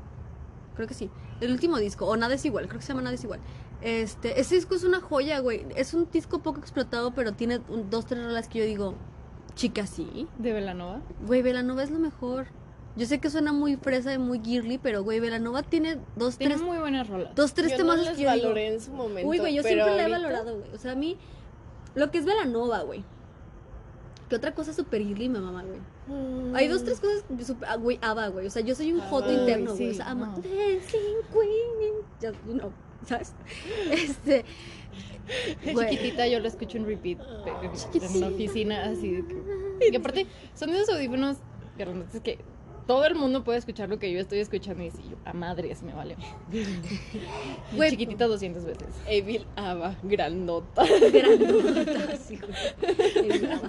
Creo que sí. El último disco, o Nada es igual, creo que se llama Nada es igual. Este, ese disco es una joya, güey. Es un disco poco explotado, pero tiene un- dos, tres rolas que yo digo, chica, sí. De Velanova. Güey, Velanova es lo mejor. Yo sé que suena muy fresa y muy girly, pero güey, Velanova tiene dos, Tiene tres, muy buenas rolas. dos, tres yo temas no que las yo digo, valoré en su momento. Uy, güey, yo pero siempre la he valorado, güey. O sea, a mí, lo que es Velanova, güey. Que otra cosa super girly me mama, güey. Mm. Hay dos, tres cosas, super, ah, güey, Ava, güey. O sea, yo soy un joto Ay, interno, güey. O sea, ama. no. Dancing Queen. Ya, no, ¿sabes? [laughs] Este. Güey. chiquitita yo lo escucho en repeat pe- en la Chiquitita. oficina, así de que... Y aparte, son de esos audífonos que todo el mundo puede escuchar lo que yo estoy escuchando y yo, a madres me vale. [laughs] Güey. Chiquitita 200 veces. Evil Ava, grandota. Grandota, [laughs] así, güey. Evil Ava.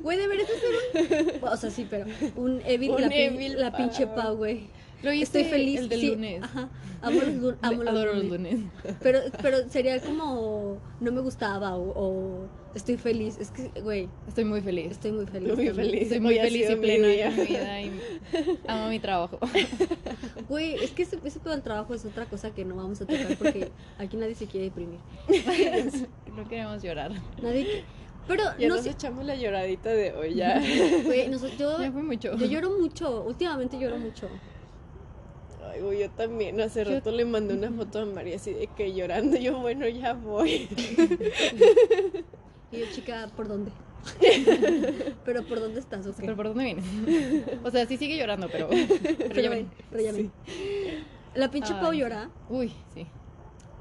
Güey, deberías hacer un. O sea, sí, pero. Un Evil, Un la, pin- Evil la pinche. Pau, güey. Lo Estoy hice feliz. El del sí, lunes. Ajá. Amo los, lu- amo los Adoro los lunes. lunes. Pero, [laughs] pero sería como. No me gustaba o. o estoy feliz. Es que, güey, Estoy muy feliz. estoy muy feliz. Muy también. feliz. Estoy muy feliz y sido mi plena día. en mi vida y [laughs] amo mi trabajo. [laughs] Güey, es que ese, ese pedo del trabajo es otra cosa que no vamos a tocar porque aquí nadie se quiere deprimir. No queremos llorar. Nadie. que- Pero Ya no nos sé. echamos la lloradita de hoy, ya. Güey, yo, Ya fue mucho. yo lloro mucho. Últimamente lloro mucho. Ay, güey, yo también. Hace Yo- rato le mandé una foto a María así de que llorando. Yo, bueno, ya voy. [laughs] Y yo, chica, ¿por dónde? [laughs] pero ¿por dónde estás? ¿O qué? ¿Pero por dónde vienes? O sea, sí sigue llorando, pero, pero ya ven, ven. pero ya ven. La pinche Ay. Pau llora. Uy, sí.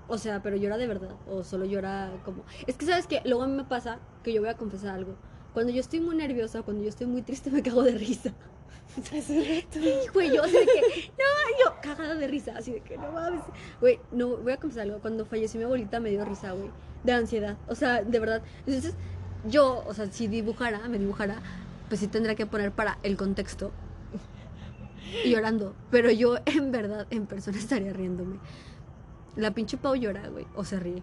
O sea, pero llora de verdad. O solo llora como. Es que, ¿sabes qué? Luego a mí me pasa que yo voy a confesar algo. Cuando yo estoy muy nerviosa, cuando yo estoy muy triste, [laughs] me cago de risa. Sí, güey, yo así de que. No, yo cagada de risa. Así de que no mames. Güey, no, voy a confesar algo. Cuando falleció mi abuelita me dio risa, güey. De ansiedad. O sea, de verdad. Entonces, yo, o sea, si dibujara, me dibujara, pues sí tendría que poner para el contexto. Y llorando. Pero yo, en verdad, en persona estaría riéndome. La pinche Pau llora, güey. O se ríe.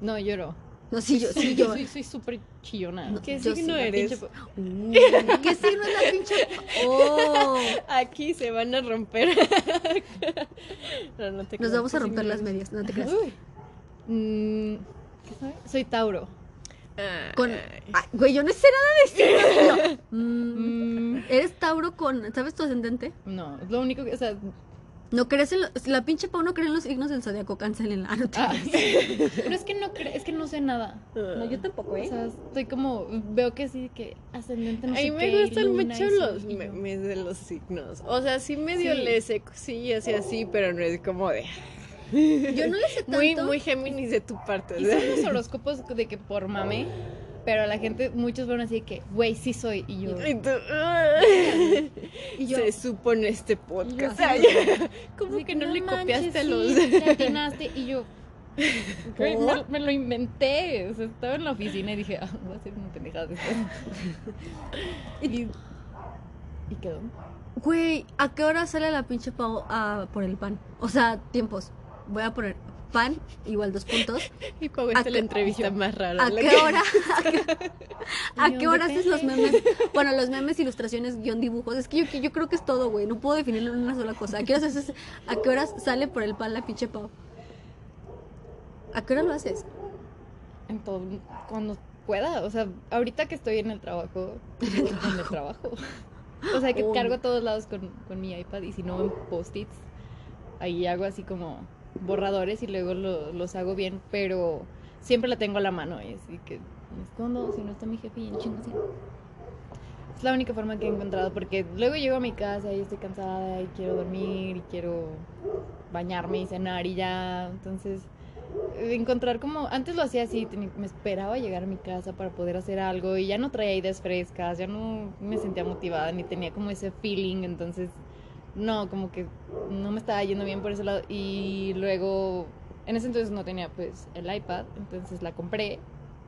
No, lloro. No, sí, yo, sí, [laughs] yo. Soy soy súper chillona. No, ¿Qué signo eres? pinche Uh, ¿Qué signo es la pinche Oh. [laughs] Aquí se van a romper. [laughs] no, no te Nos vamos a ¿qué romper las medias, no te creas. Uy. Mm, ¿Qué sabe? Soy Tauro. Con... Ay. Ay, güey, yo no sé nada de signos. No. Mm, Mm, Eres Tauro con, ¿sabes tu ascendente? no, es lo único que, o sea, No crees en los, la pinche Pau no cree en los signos del zodiaco, cancelenla. No, te ah, [laughs] pero es que no cre- es que no sé nada. no, yo tampoco, O ¿eh? sea, estoy como veo que sí que ascendente no A mí me qué, gustan mucho sí, los y yo- memes de los signos. O sea, sí medio Sí. le sé cosillas y así, pero no es como de. Yo no le sé [laughs] tanto. Muy, muy Géminis de tu parte. Y son los horóscopos de que por mame, pero la gente, muchos van así que, güey, sí soy. Y yo, Y tú, [laughs] Y yo, Se supo en este podcast. [laughs] ¿Cómo así que no, le manches, copiaste sí, los.? [laughs] atinaste. Y yo, me, lo inventé. O sea, estaba en la oficina y dije, ah, voy a hacer una pendejada y, y quedó. güey, ¿a qué hora sale la pinche Pau a por el pan? O sea, tiempos. Voy a poner pan, igual dos puntos. [laughs] Y Pau, ¿A esta es la entrevista más rara. ¿A [laughs] [laughs] qué hora? ¿A qué, a qué hora haces los memes? Bueno, los memes, ilustraciones, guion, dibujos. Es que yo, yo creo que es todo, güey. No puedo definirlo en una sola cosa. ¿A qué horas haces? ¿A qué horas sale por el pan la pinche Pau? ¿A qué hora lo haces? en todo, cuando pueda. O sea, ahorita que estoy en el trabajo, en el trabajo. O sea, que Oh. cargo a todos lados con, con mi iPad y si no en post-its, ahí hago así como borradores y luego lo- los hago bien, pero siempre la tengo a la mano y así que me escondo si no está mi jefe y en chingo. Es la única forma que he encontrado porque luego llego a mi casa y estoy cansada y quiero dormir y quiero bañarme y cenar y ya, entonces encontrar como antes lo hacía así me esperaba llegar a mi casa para poder hacer algo y ya no traía ideas frescas ya no me sentía motivada ni tenía como ese feeling entonces no como que no me estaba yendo bien por ese lado y luego en ese entonces no tenía pues el iPad entonces la compré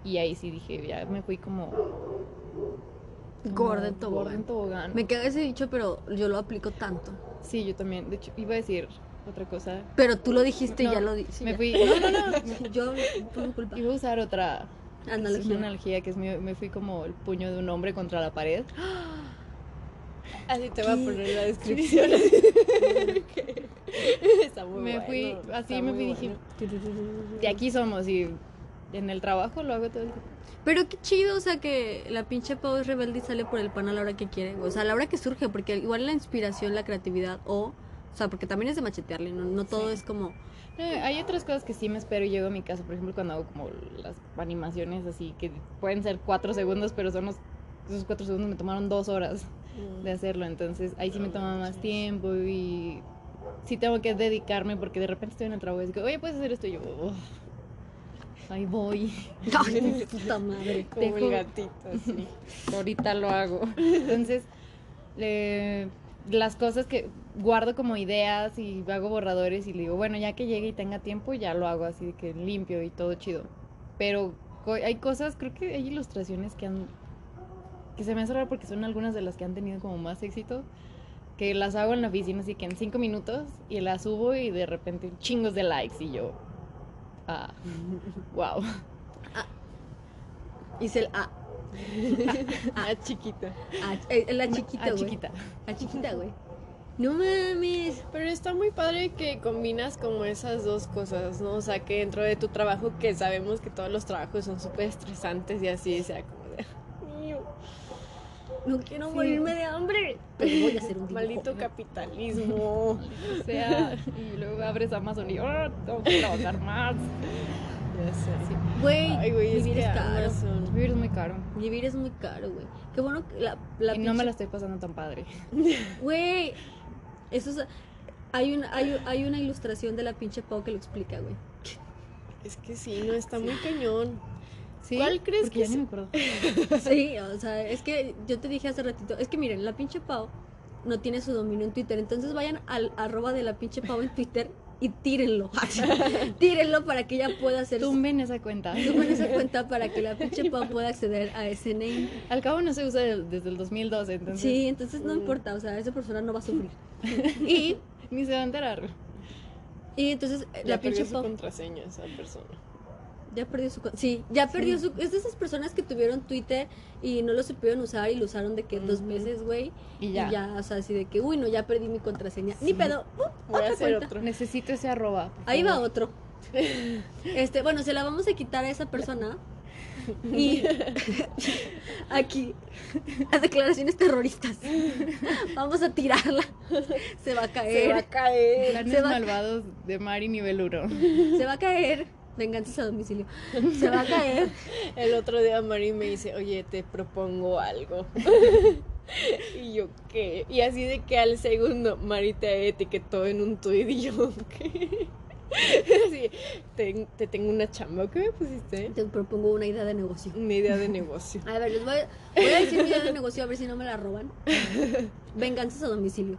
y ahí sí dije ya me fui como, como Gorda en gorda tobogán. en tobogán. Me queda ese dicho, pero yo lo aplico tanto. sí yo también de hecho iba a decir otra cosa Pero tú lo dijiste y ya lo dije. me fui [laughs] no no no [laughs] Yo, por culpa. iba a usar otra Analogía. Una analogía que es me fui como el puño de un hombre contra la pared. [gasps] [gasps] Así te voy a poner la descripción. [laughs] Está muy Me fui- bueno, así está me fui, dije, bueno. De aquí somos y en el trabajo lo hago todo el tiempo. Pero qué chido, o sea, que la pinche Pau es rebelde y sale por el pan a la hora que quiere. O sea, a la hora que surge, porque igual la inspiración, la creatividad, o... O sea, porque también es de machetearle, no, no todo Sí. es como... Hay otras cosas que sí me espero y llego a mi casa, por ejemplo, cuando hago como las animaciones así, que pueden ser cuatro segundos, pero son los, esos cuatro segundos me tomaron dos horas de hacerlo, entonces ahí sí me toma más tiempo y sí tengo que dedicarme porque de repente estoy en el trabajo y digo, oye, puedes hacer esto y yo, "Uf, ahí voy, [laughs] Ay, puta madre. [laughs] Como Dejo- el gatito, así. [laughs] ahorita lo hago. Entonces, eh, las cosas que guardo como ideas y hago borradores y le digo, bueno, ya que llegue y tenga tiempo, ya lo hago así de que limpio y todo chido. Pero hay cosas, creo que hay ilustraciones que han que se me hace raro porque son algunas de las que han tenido como más éxito que las hago en la oficina así que en cinco minutos y las subo y de repente chingos de likes y yo ah wow Hice el A. Ah, chiquita. A, eh, la chiquita, ah, güey. chiquita La chiquita, güey. No mames. Pero está muy padre que combinas como esas dos cosas, ¿no? O sea, que dentro de tu trabajo, que sabemos que todos los trabajos son súper estresantes y así, sea como de... "Mío, No quiero Sí. morirme de hambre. Pero voy a hacer un dibujo. Maldito capitalismo. o sea y luego abres Amazon y oh, tengo que trabajar más ya sé. Güey, es vivir que es caro. Amazon... vivir es muy caro Vivir es muy caro, güey. Qué bueno que la, la y no me la estoy pasando tan padre [laughs] Güey, eso es... Hay una, hay, hay una ilustración de la pinche Pau que lo explica, güey. Es que sí, no, está muy cañón. ¿Sí? ¿Cuál crees Porque que ya ni es- me acuerdo [laughs] Sí, o sea, es que yo te dije hace ratito, es que miren, la pinche Pau no tiene su dominio en Twitter, entonces vayan al arroba de la pinche Pau en Twitter y tírenlo. [laughs] tírenlo para que ella pueda hacer su... tumben esa cuenta Suban esa cuenta para que la [laughs] pinche Pau pueda acceder a ese name. al cabo no se usa desde el 2012 entonces Sí, entonces no Mm. importa, o sea, esa persona no va a sufrir. Y, ni se va a enterar y entonces eh, Ya la perdió pinche su Pau contraseña esa persona. Ya perdió su... Sí, ya perdió su... Es de esas personas que tuvieron Twitter y no lo supieron usar y lo usaron de que dos veces, güey. y Y ya, ya. o sea, así de que, uy, no, ya perdí mi contraseña. Ni pedo. uh, Voy a hacer cuenta. otro. necesito ese arroba Ahí va otro. [laughs] Este, bueno, se la vamos a quitar a esa persona. Y [laughs] aquí, las declaraciones terroristas. Vamos a tirarla. Se va a Se caer. va a caer. planes Se va- malvados de Mari nivel 1 Se va a caer. Venganzas a domicilio. [laughs] Se va a caer. El otro día Mari me dice, oye, te propongo algo. [laughs] y yo, ¿qué? Y así de que al segundo Mari te etiquetó en un tuit [laughs] y yo, ¿qué? Así, te, te tengo una chamba. ¿Qué me pusiste? Te propongo una idea de negocio. Una idea de negocio. A ver, les voy a, voy a decir mi idea de negocio a ver si no me la roban. Venganzas a domicilio.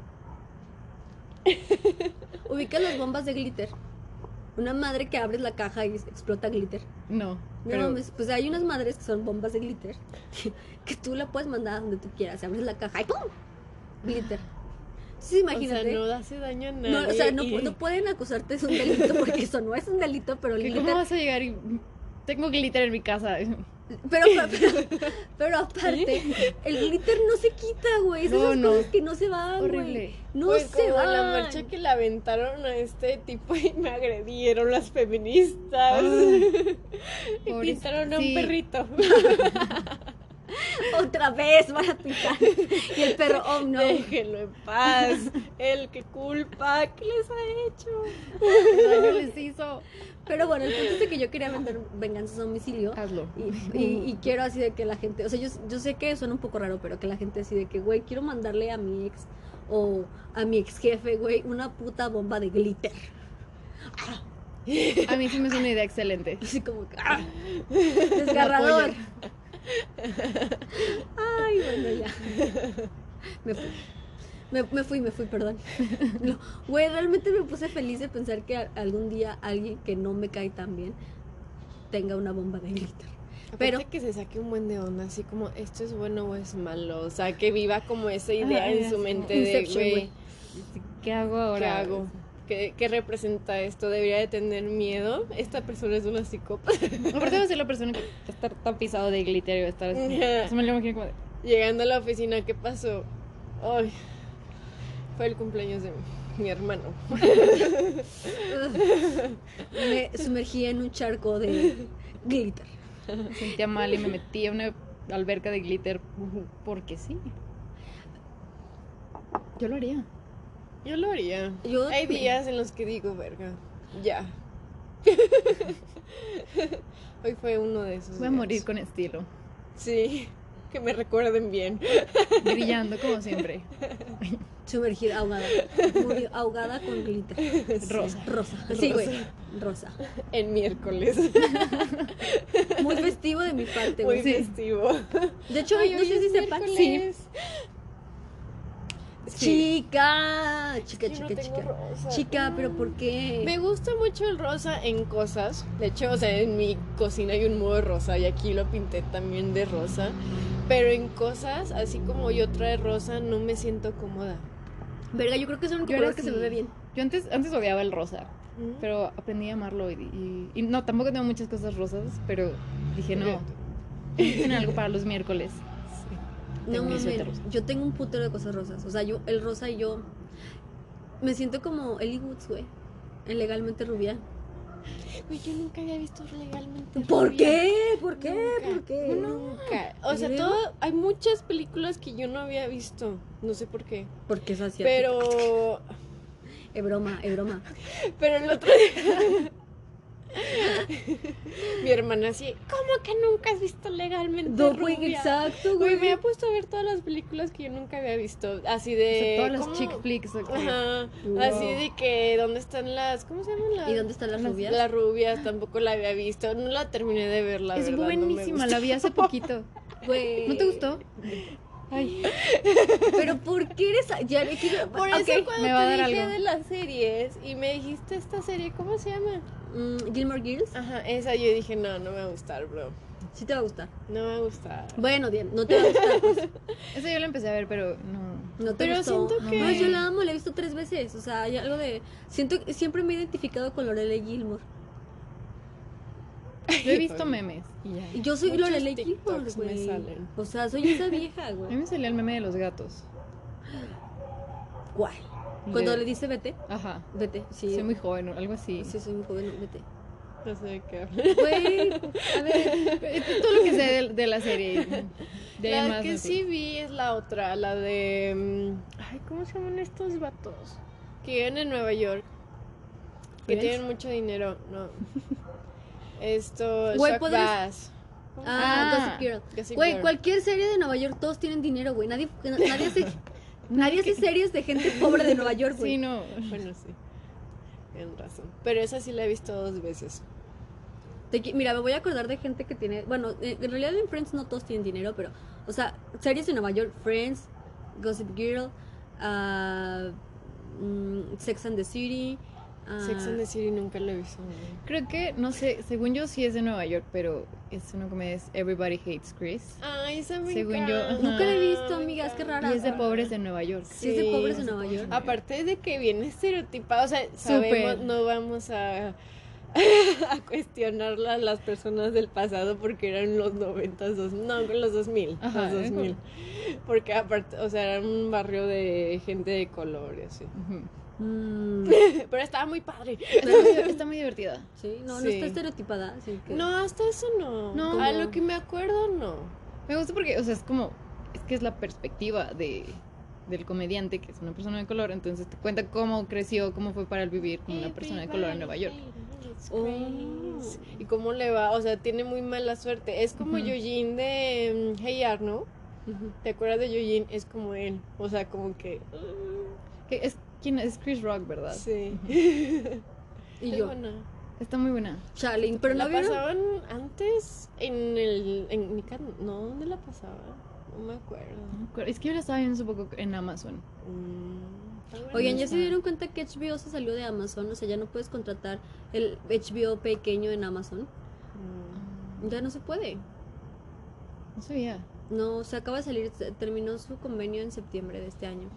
Ubicas las bombas de glitter. Una madre que abres la caja y explota glitter. no No pero mames, pues hay unas madres que son bombas de glitter [laughs] que tú la puedes mandar a donde tú quieras. Abres la caja y ¡pum! Glitter. Sí, imagínate. O sea, no hace daño a nadie. No, o sea, no, y- no pueden acusarte de un delito porque eso no es un delito, pero el [laughs] ¿Que glitter. ¿cómo vas a llegar y tengo glitter en mi casa [laughs] Pero, [laughs] pero, pero aparte, el glitter no se quita, güey. Es No, esas no. cosas que no se van, güey. Horrible. No Pues se van. la marcha que le aventaron a este tipo y me agredieron las feministas. [laughs] y Pobres- pintaron a un sí. perrito. [laughs] Otra vez van a pintar. Y el perro, oh no. Déjenlo en paz. El que culpa, ¿qué les ha hecho? ¿Qué daño les hizo? Pero bueno, el punto es que yo quería vender venganzas a domicilio. Hazlo. Y, y- y quiero así de que la gente, o sea, yo, yo sé que suena un poco raro, pero que la gente así de que, güey, quiero mandarle a mi ex o a mi ex jefe, güey, una puta bomba de glitter. A mí sí me es una idea excelente. Así como que, ¡ah! desgarrador. Ay, bueno, ya. Me fui. Me, me fui, me fui, perdón. No, Güey, realmente me puse feliz de pensar que algún día alguien que no me cae tan bien tenga una bomba de glitter. Pero- Pero que se saque un buen de onda, así como esto es bueno o es malo. O sea, que viva como esa idea en su mente de, güey. ¿Qué hago ahora? ¿qué hago? ¿Qué, ¿Qué representa esto? ¿Debería de tener miedo? Esta persona es una psicópata. [laughs] Aparte va a ser la persona que va a estar tapizado de glitter y va a estar así. Eso me lo imagino como de, Llegando a la oficina, ¿qué pasó? Ay, fue el cumpleaños de mi hermano. [laughs] Me sumergí en un charco de glitter. me sentía mal y me metí a una alberca de glitter porque sí. Yo lo haría. Yo lo haría. Yo Hay días en los que digo, verga, ya. [laughs] Hoy fue uno de esos. Voy a morir con estilo. Sí, que me recuerden bien. Brillando como siempre. [laughs] Sumergida, ahogada. Murió ahogada con glitter. Rosa. Rosa. Sí, güey. Rosa. En miércoles. Muy festivo de mi parte, Muy güey. Sí. festivo. De hecho, Ay, no sé si sepan. Sí. Sí. Chica, chica, Yo no chica, tengo chica. rosa. Chica, pero ¿por qué? Me gusta mucho el rosa en cosas. De hecho, o sea, en mi cocina hay un modo rosa y aquí lo pinté también de rosa. Pero en cosas, así como yo trae rosa, no me siento cómoda. Verga, yo creo que es Yo color que se así. me ve bien. Yo antes, antes odiaba el rosa, Mm. pero aprendí a amarlo y, y- y no, tampoco tengo muchas cosas rosas, pero dije no, tener algo para los miércoles. No mi rosa. yo tengo un putero de cosas rosas. O sea, yo, el rosa y yo me siento como Ellie Woods, güey. En legalmente rubia. Güey, yo nunca había visto legalmente. ¿Por rubia. qué? ¿Por qué? Nunca, ¿Por qué? Nunca. O sea, todo, hay muchas películas que yo no había visto. No sé por qué. Porque es asiática. Pero. Es broma, es broma. [laughs] Pero el otro día. [laughs] Mi hermana así, ¿cómo que nunca has visto legalmente? No, güey, rubia?" exacto, Güey, güey. me ha puesto a ver todas las películas que yo nunca había visto. Así O sea, de. todas las ¿cómo? chick flicks. o que- Ajá. Wow. Así de que, ¿dónde están las. ¿Cómo se llaman las? ¿Y dónde están las rubias? Las rubias, tampoco la había visto. No la terminé de ver, la es verdad. buenísima, la vi hace poquito. [laughs] Güey. ¿No te gustó? [laughs] Ay, [laughs] Pero ¿por qué eres.? Ya, es que- Por eso cuando me va a te dar dije algo. de las series y me dijiste esta serie, ¿cómo se llama? mm, Gilmore Girls, Ajá, esa yo dije, no, no me va a gustar, bro. sí te va a gustar. No me va a gustar. Bueno, Diana, no te va a gustar. Pues, [laughs] esa yo la empecé a ver, pero no. no te Pero gustó. siento que. No, yo la amo, la he visto tres veces. O sea, hay algo de. Siento siempre me he identificado con Lorelei Gilmore. [laughs] Yo he visto memes y ya. Yo soy Muchos Gilmore, TikToks me güey. salen. O sea, soy esa vieja, [laughs] A mí güey. me salía el meme de los gatos. ¿Cuál? Cuando De- le dice vete, Ajá. vete. Sí. Soy muy joven o algo así. Sí, soy muy joven, vete. No sé de qué hablas. Güey, [laughs] a ver. Todo lo que sé de, de la serie. De La más que así. sí vi es la otra, la de. mm, Ay, ¿cómo se llaman estos vatos? Que viven en Nueva York. Que ¿Friends? tienen mucho dinero. No. Esto. Güey, Chuck ¿podrías- Bass. ¿Cómo se Ah, Ah, Gossip Girl. Gossip Güey, Girl. cualquier serie de Nueva York, todos tienen dinero, güey. Nadie, nadie hace. [laughs] Nadie hace series de gente pobre de Nueva York, güey. Sí, no. Bueno, sí. Tienen razón. Pero esa sí la he visto dos veces. Te mira, me voy a acordar de gente que tiene. Bueno, eh, en realidad en Friends no todos tienen dinero, pero. O sea, series de Nueva York: Friends, Gossip Girl, ah, mm, Sex and the City. Ah, Sex and the City nunca la he visto. Creo que, no sé, según yo sí es de Nueva York, pero es una comedia, es Everybody Hates Chris. Ay, esa me Según yo, encanta, Nunca la he visto, amigas, qué rara. Y es de pobres de Nueva York. Sí, es de pobres en Nueva York. Aparte de que viene estereotipado, o sea, sabemos, no vamos a [laughs] a cuestionarla a las personas del pasado porque eran los 90, dos, no, los 2000, Ajá, los 2000. Porque aparte, o sea, era un barrio de gente de color y así. Mm, [laughs] Pero estaba muy padre. Está muy, está muy divertida. sí, no, no está estereotipada, así que... No, hasta eso no. No. A lo que me acuerdo, no. Me gusta porque, o sea, es como, es que es la perspectiva de, del comediante, que es una persona de color, entonces te cuenta cómo creció, cómo fue para él vivir como una persona de color en Nueva York. Oh. Y cómo le va, o sea, tiene muy mala suerte. Es como Ujú. Eugene de mm, Hey Arnold. Ujú. ¿Te acuerdas de Eugene? Es como él. O sea, como que. Que es, ¿quién es? Chris Rock, ¿verdad? Sí. [laughs] Y Es yo, buena. Está muy buena. Charlie, pero la vieron... pasaban antes en el. En mi can- No, ¿dónde la pasaba? No me acuerdo. No me acuerdo. Es que yo la estaba viendo hace poco en Amazon. Mm. Oigan, ¿ya se dieron cuenta que HBO se salió de Amazon? O sea, ya no puedes contratar el HBO pequeño en Amazon. Mm. Ya no se puede. No sabía. No, se acaba de salir, se- terminó su convenio en septiembre de este año.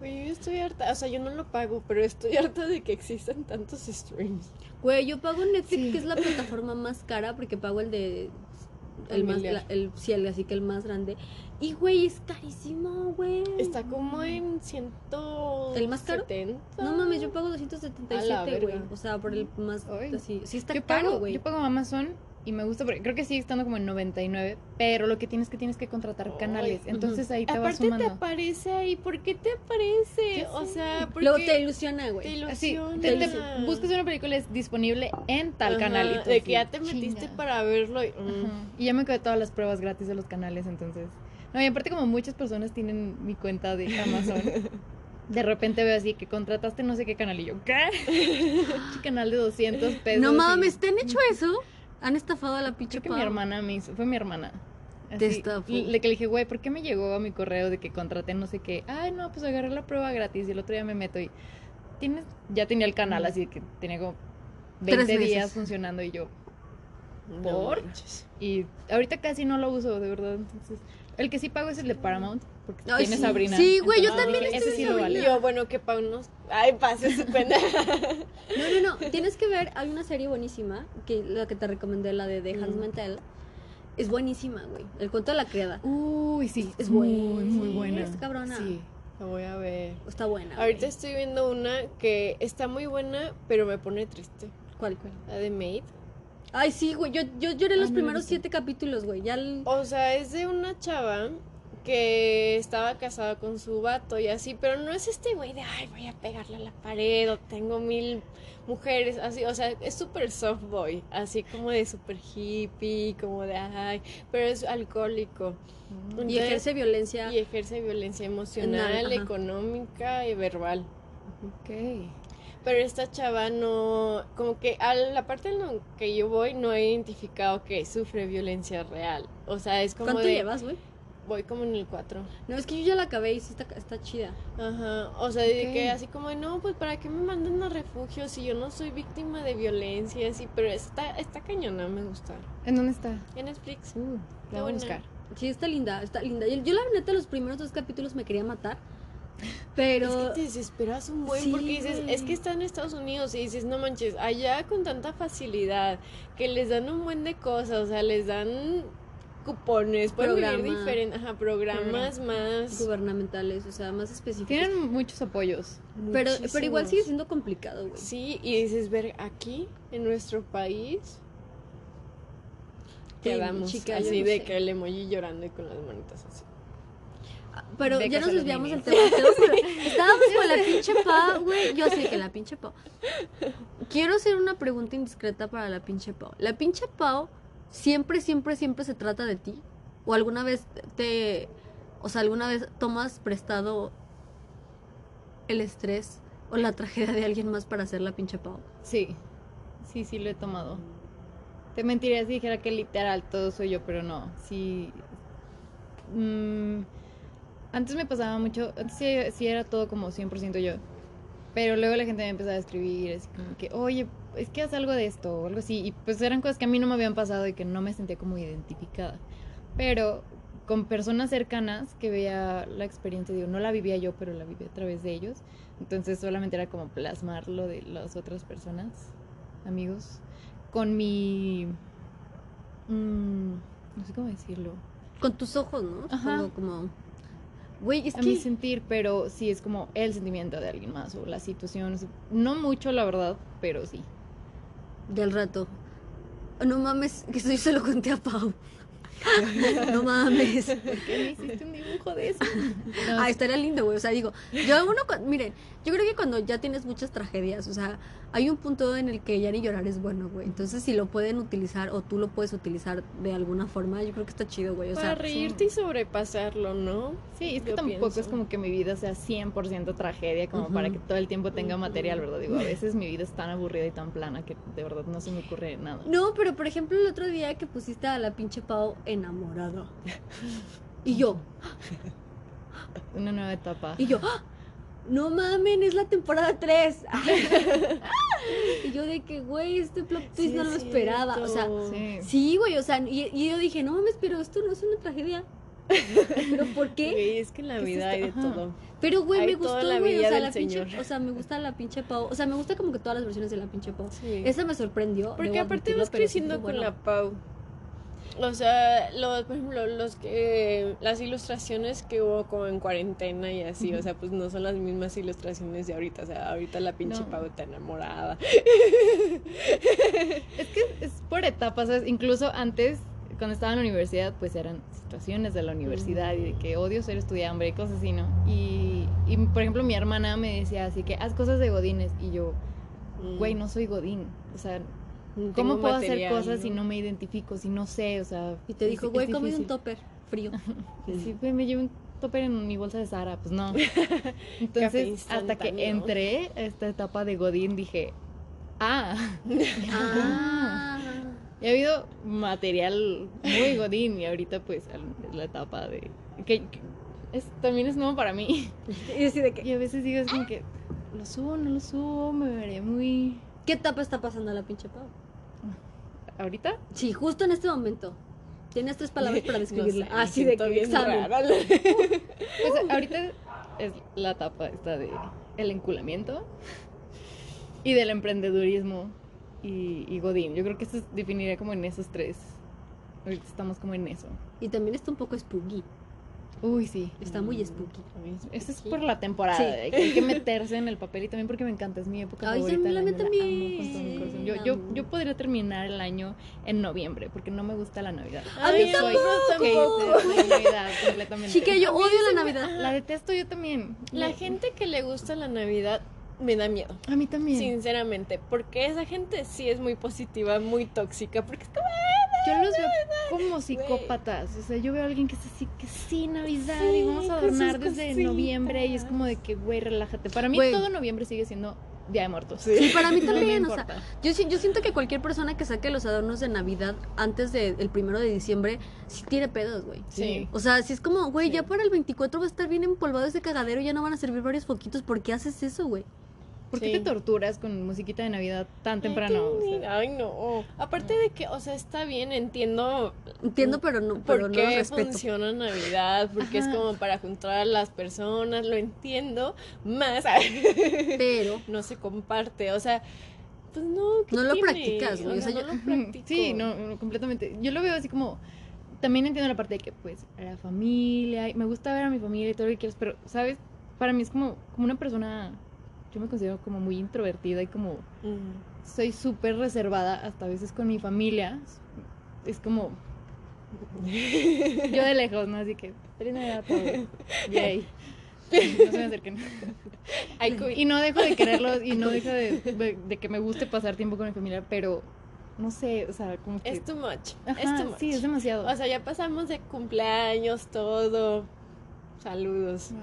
Oye, yo estoy harta. O sea, yo no lo pago, pero estoy harta de que existan tantos streams. Güey, yo pago Netflix, Sí. que es la plataforma más cara, porque pago el de... El más, Familiar. el, sí, el, así que el más grande. Y, güey, es carísimo, güey. Está como en 170. ¿El más caro? No mames, yo pago 277, güey. O sea, por el más así. Sí está Yo caro, güey. yo pago Amazon y me gusta porque creo que sigue estando como en 99, pero lo que tienes que tienes que contratar Ay, canales. Entonces ahí te vas Aparte te sumando. aparece ahí. ¿Por qué te aparece? O sea, porque Luego te ilusiona, te güey. Así, ilusiona. te, te buscas una película es disponible en tal Ajá, canal. Y tú de que ya te metiste chinga. para verlo. y- mm. Y ya me quedé todas las pruebas gratis de los canales, entonces. No, y aparte como muchas personas tienen mi cuenta de Amazon, [laughs] de repente veo así que contrataste no sé qué canal y yo, ¿qué? [laughs] [laughs] Canal de 200 pesos. No y- mames, ¿te han hecho eso? ¿Han estafado a la pinche Creo que Pau? mi hermana me hizo, fue mi hermana. Te Así, estafó. Le que le dije, güey, ¿por qué me llegó a mi correo de que contraté no sé qué? Ay, no, pues agarré la prueba gratis y el otro día me meto y tienes, ya tenía el canal, así que tenía como Tres 20 días funcionando y yo, ¿Por? y ahorita casi no lo uso, de verdad, entonces, el que sí pago es el de Paramount, porque Ay, tiene sí. Sabrina. Sí, güey, yo también dije, estoy ese sí lo vale. Yo, bueno, que pa' unos. Ay, pase su pena. [laughs] No, no, no. Tienes que ver, hay una serie buenísima, que la que te recomendé, la de The Mm. Handmaid's Tale. Es buenísima, güey. El cuento de la criada. Uy, sí, Es muy, buena. muy buena. está cabrona. Sí. Lo voy a ver. Está buena. Ahorita güey. estoy viendo una que está muy buena, pero me pone triste. ¿Cuál, cuál? La de Maid. Ay, sí, güey. Yo, yo lloré los no primeros siete capítulos, güey. Ya el- O sea, es de una chava que estaba casada con su vato y así, pero no es este güey de, ay, voy a pegarle a la pared o tengo mil mujeres, así, o sea, es súper soft boy, así como de súper hippie, como de, ay, pero es alcohólico. Y Entonces- ejerce violencia. y ejerce violencia emocional, económica y verbal. Ok. Pero esta chava no, como que a la parte en la que yo voy no he identificado que sufre violencia real. O sea, es como ¿Cuánto de, llevas, güey? voy como en el 4. No, es que yo ya la acabé y sí está, está chida. Ajá, o sea, de que así como, de, no, pues para qué me mandan a refugio si yo no soy víctima de violencia, así, pero está, está cañona, me gusta. ¿En dónde está? En Netflix. Uh, la voy a buscar. Sí, está linda, está linda. Yo, yo la neta los primeros dos capítulos me quería matar. Pero... Es que te desesperas un buen Sí, porque dices, es que está en Estados Unidos y dices, no manches, allá con tanta facilidad, que les dan un buen de cosas, o sea, les dan cupones, pueden vivir Programa. diferentes, ajá, programas más. gubernamentales, o sea, más específicos. Tienen muchos apoyos. pero, pero igual sigue siendo complicado, güey. Sí, y dices, ver, aquí, en nuestro país, Sí, quedamos así no de sé. que el emoji llorando y con las manitas así. Pero ya nos desviamos del tema. [laughs] Estábamos con la pinche Pau, güey. Yo sé que la pinche Pau. Quiero hacer una pregunta indiscreta para la pinche Pau. ¿La pinche Pau siempre, siempre, siempre se trata de ti? ¿O alguna vez te... O sea, alguna vez tomas prestado el estrés o la tragedia de alguien más para hacer la pinche Pau? Sí, sí, sí lo he tomado. Te mentiría si dijera que literal todo soy yo, pero no. Sí. Mm, antes me pasaba mucho, antes sí, sí era todo como 100% yo. Pero luego la gente me empezaba a escribir, así como que, oye, es que haz algo de esto o algo así. Y pues eran cosas que a mí no me habían pasado y que no me sentía como identificada. Pero con personas cercanas que veía la experiencia, digo, no la vivía yo, pero la viví a través de ellos. Entonces solamente era como plasmar lo de las otras personas, amigos. con mi... mm, no sé cómo decirlo. Con tus ojos, ¿no? Ajá. Como, como... Güey, es a mi que... sentir, pero sí es como el sentimiento de alguien más o la situación. No mucho, la verdad, pero sí. Del rato. No mames, que eso se lo conté a Pau. [laughs] no mames. ¿Por qué me hiciste un dibujo de eso? No, [laughs] Ah, estaría lindo, güey. O sea, digo, yo uno, miren, yo creo que cuando ya tienes muchas tragedias, o sea, hay un punto en el que ya ni llorar es bueno, güey. Entonces, si lo pueden utilizar o tú lo puedes utilizar de alguna forma, yo creo que está chido, güey. O Para sea, reírte y sobrepasarlo, ¿no? Sí, es que Yo tampoco es como que mi vida sea 100% tragedia como para que todo el tiempo tenga material, ¿verdad? Digo, a veces mi vida es tan aburrida y tan plana que de verdad no se me ocurre nada. no, pero por ejemplo, el otro día que pusiste a la pinche Pau enamorada. [laughs] Y yo, Una nueva etapa. y yo, ¡ah! No mamen, es la temporada 3. [laughs] y yo de que, güey, este plot twist Sí, no lo es esperaba. O sea. Sí. Sí, güey, o sea, y, y yo dije, no mames, pero esto no es una tragedia. ¿Pero por qué? Güey, es que en la ¿Qué es vida hay de todo. Pero, güey, Hay me toda gustó, la güey, o sea, la pinche, o sea, me gusta la pinche Pau, o sea, me gusta como que todas las versiones de la pinche Pau. Sí. Esa me sorprendió. Porque aparte vas creciendo con la Pau. O sea, los, por ejemplo, los que las ilustraciones que hubo como en cuarentena y así, o sea, pues no son las mismas ilustraciones de ahorita, o sea, ahorita la pinche No. Pau está enamorada. [laughs] Es que es por etapas, ¿sabes? Incluso antes, cuando estaba en la universidad, pues eran situaciones de la universidad y de que odio ser estudiante y cosas así, ¿no? Y, y, por ejemplo, mi hermana me decía así que haz cosas de godines y yo, güey, no soy godín. O sea, Mm, ¿cómo puedo material, hacer cosas si ¿no? me identifico, si no sé? O sea... Y te es- dijo, güey, come un topper frío. [laughs] Sí, güey, me llevo un topper en mi bolsa de Sara, pues no. [laughs] Entonces, hasta que entré a esta etapa de Godín, dije, ah, [laughs] Ah. he habido material muy Godín y ahorita pues es la etapa de... que, que es, también es nuevo para mí. Y así de que, Y a veces digo, es como que, lo subo, no lo subo, me veré muy... ¿qué etapa está pasando la pinche Pau? ¿Ahorita? Sí, justo en este momento. Tienes tres palabras para [laughs] describirla. No sé, me así de que examen. [laughs] Pues ahorita es la etapa esta de el enculamiento y del emprendedurismo y, y Godín. Yo creo que esto se definiría como en esos tres. Ahorita estamos como en eso. Y también está un poco spooky. Uy, sí. Está muy spooky. Esto es por la temporada. Sí. Hay, que, hay que meterse en el papel y también porque me encanta. Es mi época Ay, favorita. año, también. Yo, yo, yo podría terminar el año en noviembre porque no me gusta la Navidad. A mí Ay, Soy tampoco. la Navidad completamente. Chica, yo odio la me- Navidad. La detesto yo también. La Me- gente que le gusta la Navidad me da miedo. A mí también. Sinceramente, porque esa gente sí es muy positiva, muy tóxica, porque es como, Yo los veo como psicópatas. O sea, yo veo a alguien que es así, que sí, Navidad, y vamos a adornar desde cositas. noviembre. Y es como de que, güey, relájate. Para mí Güey. todo noviembre sigue siendo Día de Muertos. Sí, para mí No también, o sea, yo, yo siento que cualquier persona que saque los adornos de Navidad antes del primero de diciembre, sí tiene pedos, güey. Sí. O sea, si es como, güey, Sí. ya para el 24 va a estar bien empolvado ese cagadero, ya no van a servir varios foquitos, ¿por qué haces eso, güey? ¿Por qué Sí. te torturas con musiquita de Navidad tan temprano? O sea, Ay, no. Aparte de que, o sea, está bien, entiendo Entiendo, pero no, pero por no qué lo respeto. funciona Navidad, porque es Ajá. como para juntar a las personas, lo entiendo, más [laughs] Pero [laughs] no se comparte, o sea, pues no, ¿qué No lo tiene? practicas, güey, o sea, no yo- lo practico. Sí, no, no, completamente. Yo lo veo así como. También entiendo la parte de que, pues, la familia. y Me gusta ver a mi familia y todo lo que quieras, pero, ¿sabes? Para mí es como, como una persona. Yo me considero como muy introvertida y como. Mm. Soy súper reservada, hasta a veces con mi familia. Es como. [laughs] Yo de lejos, ¿no? Así que. Feliz Navidad a todos. Yay. No se me acerquen. Y no dejo de quererlos y no dejo de, de- de que me guste pasar tiempo con mi familia, pero no sé, o sea, como que. es too much, Ajá, es too much. sí, es demasiado. O sea, ya pasamos de cumpleaños, todo. Saludos. Wow.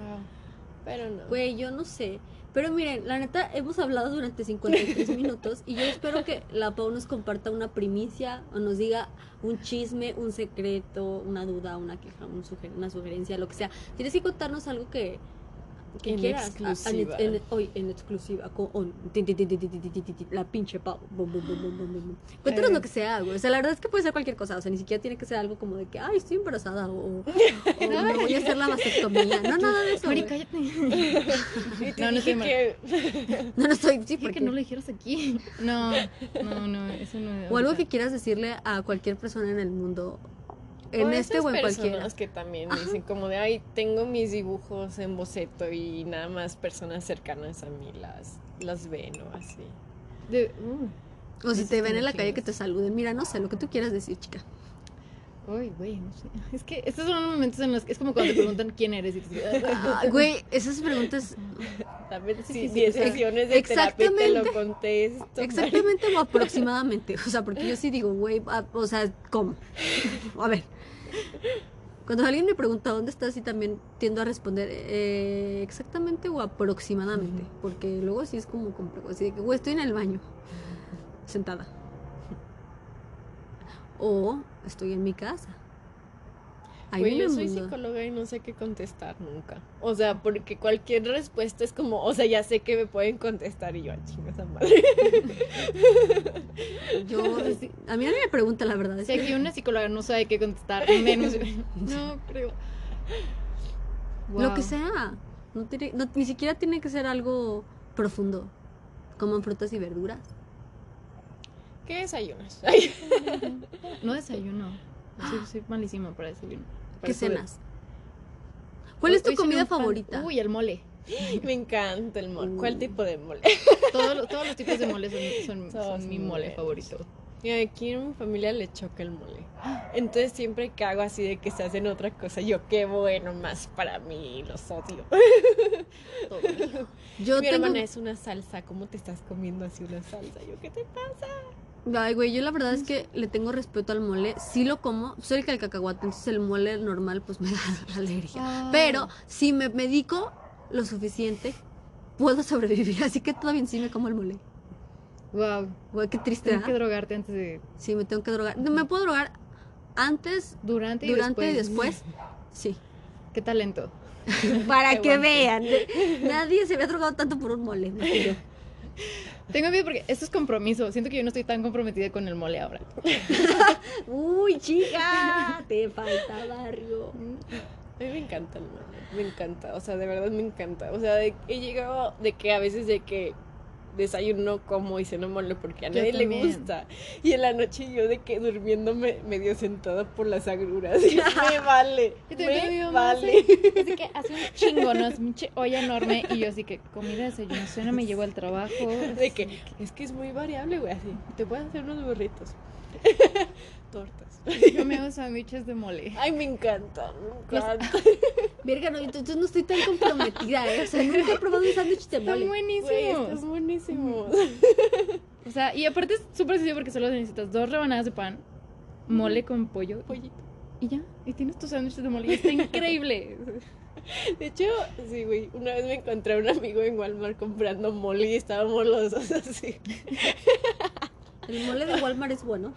Pero no. Güey, yo no sé. Pero miren, la neta, hemos hablado durante 53 [laughs] minutos y yo espero que la Pau nos comparta una primicia o nos diga un chisme, un secreto, una duda, una queja, un suger- una sugerencia, lo que sea. Tienes que contarnos algo que que en. Exclusiva. Hoy en exclusiva la pinche pavo. Cuéntanos lo que sea, güey. O sea, la verdad es que puede ser cualquier cosa. O sea, ni siquiera tiene que ser algo como de que, ay, estoy embarazada o, me [laughs] voy a hacer la vasectomía. No, nada de eso. Mari, cállate. [laughs] no, no estoy mal. Que... [laughs] No, no estoy. Sí, porque no lo dijeras aquí. No, no, no, eso no. O algo que quieras decirle a cualquier persona en el mundo en O este o en personas cualquiera. que también dicen como de, ay, tengo mis dibujos en boceto y nada más personas cercanas a mí las, las ven o así. De- uh. O si te ven en la calle que te saluden. Mira, no sé lo que tú quieras decir, chica. Uy, güey, no sé. Es que estos son los momentos en los que es como cuando te preguntan quién eres y tú dices, "Ah". Güey, esas preguntas. También Sí, si sí, sí, 10 o sea, sesiones de terapia te lo exactamente. contesto. Exactamente o aproximadamente. O sea, porque yo sí digo, güey, o sea, ¿cómo? A ver. Cuando alguien me pregunta dónde estás, sí también tiendo a responder eh, exactamente o aproximadamente. Porque luego sí es como complejo. Así de que, güey, estoy en el baño, sentada. O estoy en mi casa. Vive yo soy psicóloga y no sé qué contestar nunca. O sea, porque cualquier respuesta es como, o sea, ya sé que me pueden contestar y yo, a chingas a madre. [laughs] Yo, a mí nadie me pregunta la verdad. Si que- aquí una psicóloga no sabe qué contestar, menos. [laughs] No, creo. Lo que sea. No tiene, no- ni siquiera tiene que ser algo profundo. Como en frutas y verduras. ¿Qué desayunas? [laughs] Ay, No desayuno. Soy, soy malísima para desayuno. ¿Qué cenas? ¿Cuál es tu comida favorita? Uy, el mole. [gasps] me encanta el mole. ¿Cuál Uh. tipo de mole? [laughs] Todos, los- todos los tipos de mole son, son, [laughs] Todos son mi mole buenos. favorito. Y aquí en mi familia le choca el mole. [gasps] Entonces siempre que hago así de que se hacen otra cosa, yo qué bueno más para mí, los odio. [laughs] Todo. Yo mi tengo... hermana es una salsa, ¿cómo te estás comiendo así una salsa? Yo, ¿qué te pasa? Ay, güey, yo la verdad es que le tengo respeto al mole. Sí lo como. Soy el cacahuate, entonces el mole normal pues [laughs] me da alergia. Ah. Pero si me medico lo suficiente, puedo sobrevivir. Así que todavía sí me como el mole. Wow. Güey, qué triste, Tienes que ¿ah? drogarte antes de. Sí, me tengo que drogar. Me puedo drogar antes, Durante y durante y después. después. Sí. Qué talento. [laughs] Para Qué que vean. Nadie se había drogado tanto por un mole. que yo. Tengo miedo porque esto es compromiso. Siento que yo no estoy tan comprometida con el mole ahora. [laughs] Uy, chica, te falta barrio. A mí me encanta el mole, me encanta, o sea, de verdad me encanta. O sea, de- he llegado de que a veces de que desayuno como y ceno mole porque a Yo nadie le gusta. Y en la noche yo de que durmiéndome medio sentada por las agruras. [laughs] Me [laughs] vale, Yo me vale. Así que hace un chingo, ¿no? Es pinche olla enorme. Y yo así que comida, desayuno, cena, me llevo al trabajo. De que es que es muy variable, güey, así. Te puedes hacer unos burritos. [laughs] Tortas. Yo me hago sándwiches de mole. Ay, me encanta, me encanta. [laughs] Verga, no, entonces no estoy tan comprometida, ¿eh? O sea, nunca he probado un sándwich de Están mole. Güey, buenísimos. están buenísimos. O sea, y aparte es súper sencillo porque solo necesitas dos rebanadas de pan, mole con pollo Pollito. y ya. Y tienes tus sándwiches de mole y está increíble. [laughs] De hecho, sí, güey, una vez me encontré a un amigo en Walmart comprando mole y estábamos los dos así. El mole de Walmart es bueno.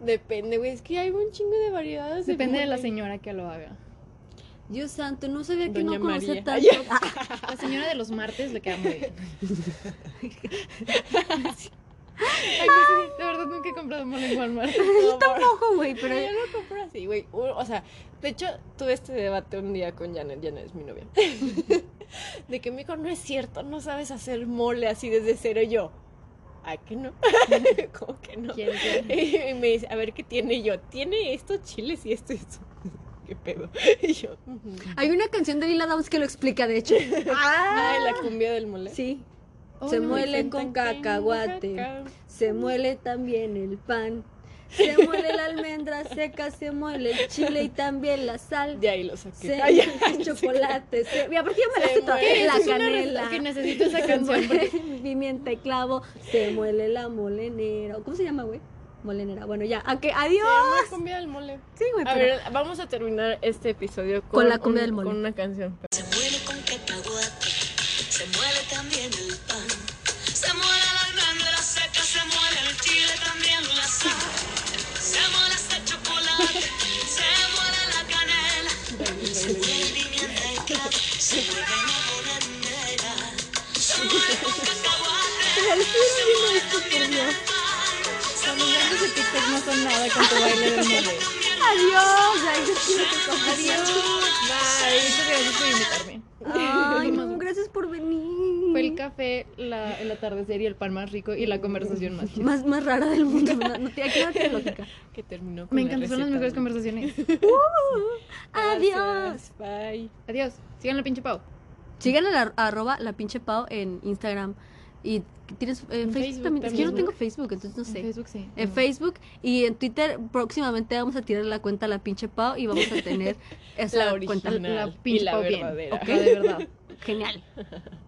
Depende, güey, es que hay un chingo de variedades. Depende de la señora que lo haga. Dios santo, no sabía que Doña no conocía tanto. Ay, [laughs] La señora de los martes le queda muy bien. Ay, sí, de verdad nunca he comprado mole en Walmart. No, por- Ojo, güey, pero yo lo compro así, güey. O sea, de hecho, tuve este debate un día con Janet. Janet es mi novia. [laughs] De que me dijo, no es cierto, no sabes hacer mole así desde cero. Y yo, ¿a que no? [laughs] ¿Cómo que no? ¿Quién? Y me dice, a ver qué tiene Y yo. Tiene estos chiles y esto y esto. [laughs] ¿Qué pedo? [laughs] Y yo, hay una canción de Lila Downs que lo explica, de hecho. Ay, la cumbia del mole. Sí. Oh, Se no, muele con cacahuate. caca. Se muele también el pan. Se muele la almendra seca, se muele el chile y también la sal. De ahí lo saqué. Se [laughs] Ay, [laughs] el chocolate. Se... Y aparte ya me la sé toda. La Es canela. que necesito esa canción [laughs] pimienta y clavo. Se muele la molenera. ¿Cómo se llama, güey? Molenera. Bueno, ya. Ok, Se adiós. llama cumbia del mole. Sí, güey, A pero- ver, vamos a terminar este episodio con, Con la cumbia un- del mole. con una canción. Estuvieron viendo esto, por Dios. De TikTok no son nada con tu baile del mole. Adiós. Ay, yo quiero que Adiós. Bye. Muchas gracias por invitarme. Ay, no, gracias por venir. Fue el café, la, el atardecer y el pan más rico y la conversación más chida. más, más rara del mundo. No, no tiene, tiene lógica. [laughs] Que terminó con Me la encantan, son las mejores conversaciones. [laughs] Adiós. Gracias, Bye. Adiós. Sigan la pinche Pau. Sigan a la arroba la pinche pau en Instagram. Y tienes eh, En Facebook, Facebook también. Es que yo no tengo Facebook, entonces no En sé. Facebook sí. En No. Facebook y en Twitter próximamente vamos a tirar la cuenta La Pinche Pau y vamos a tener [laughs] esa La cuenta. original La y pinche la Pau bien. verdadera. Ok, de verdad. Genial. [laughs]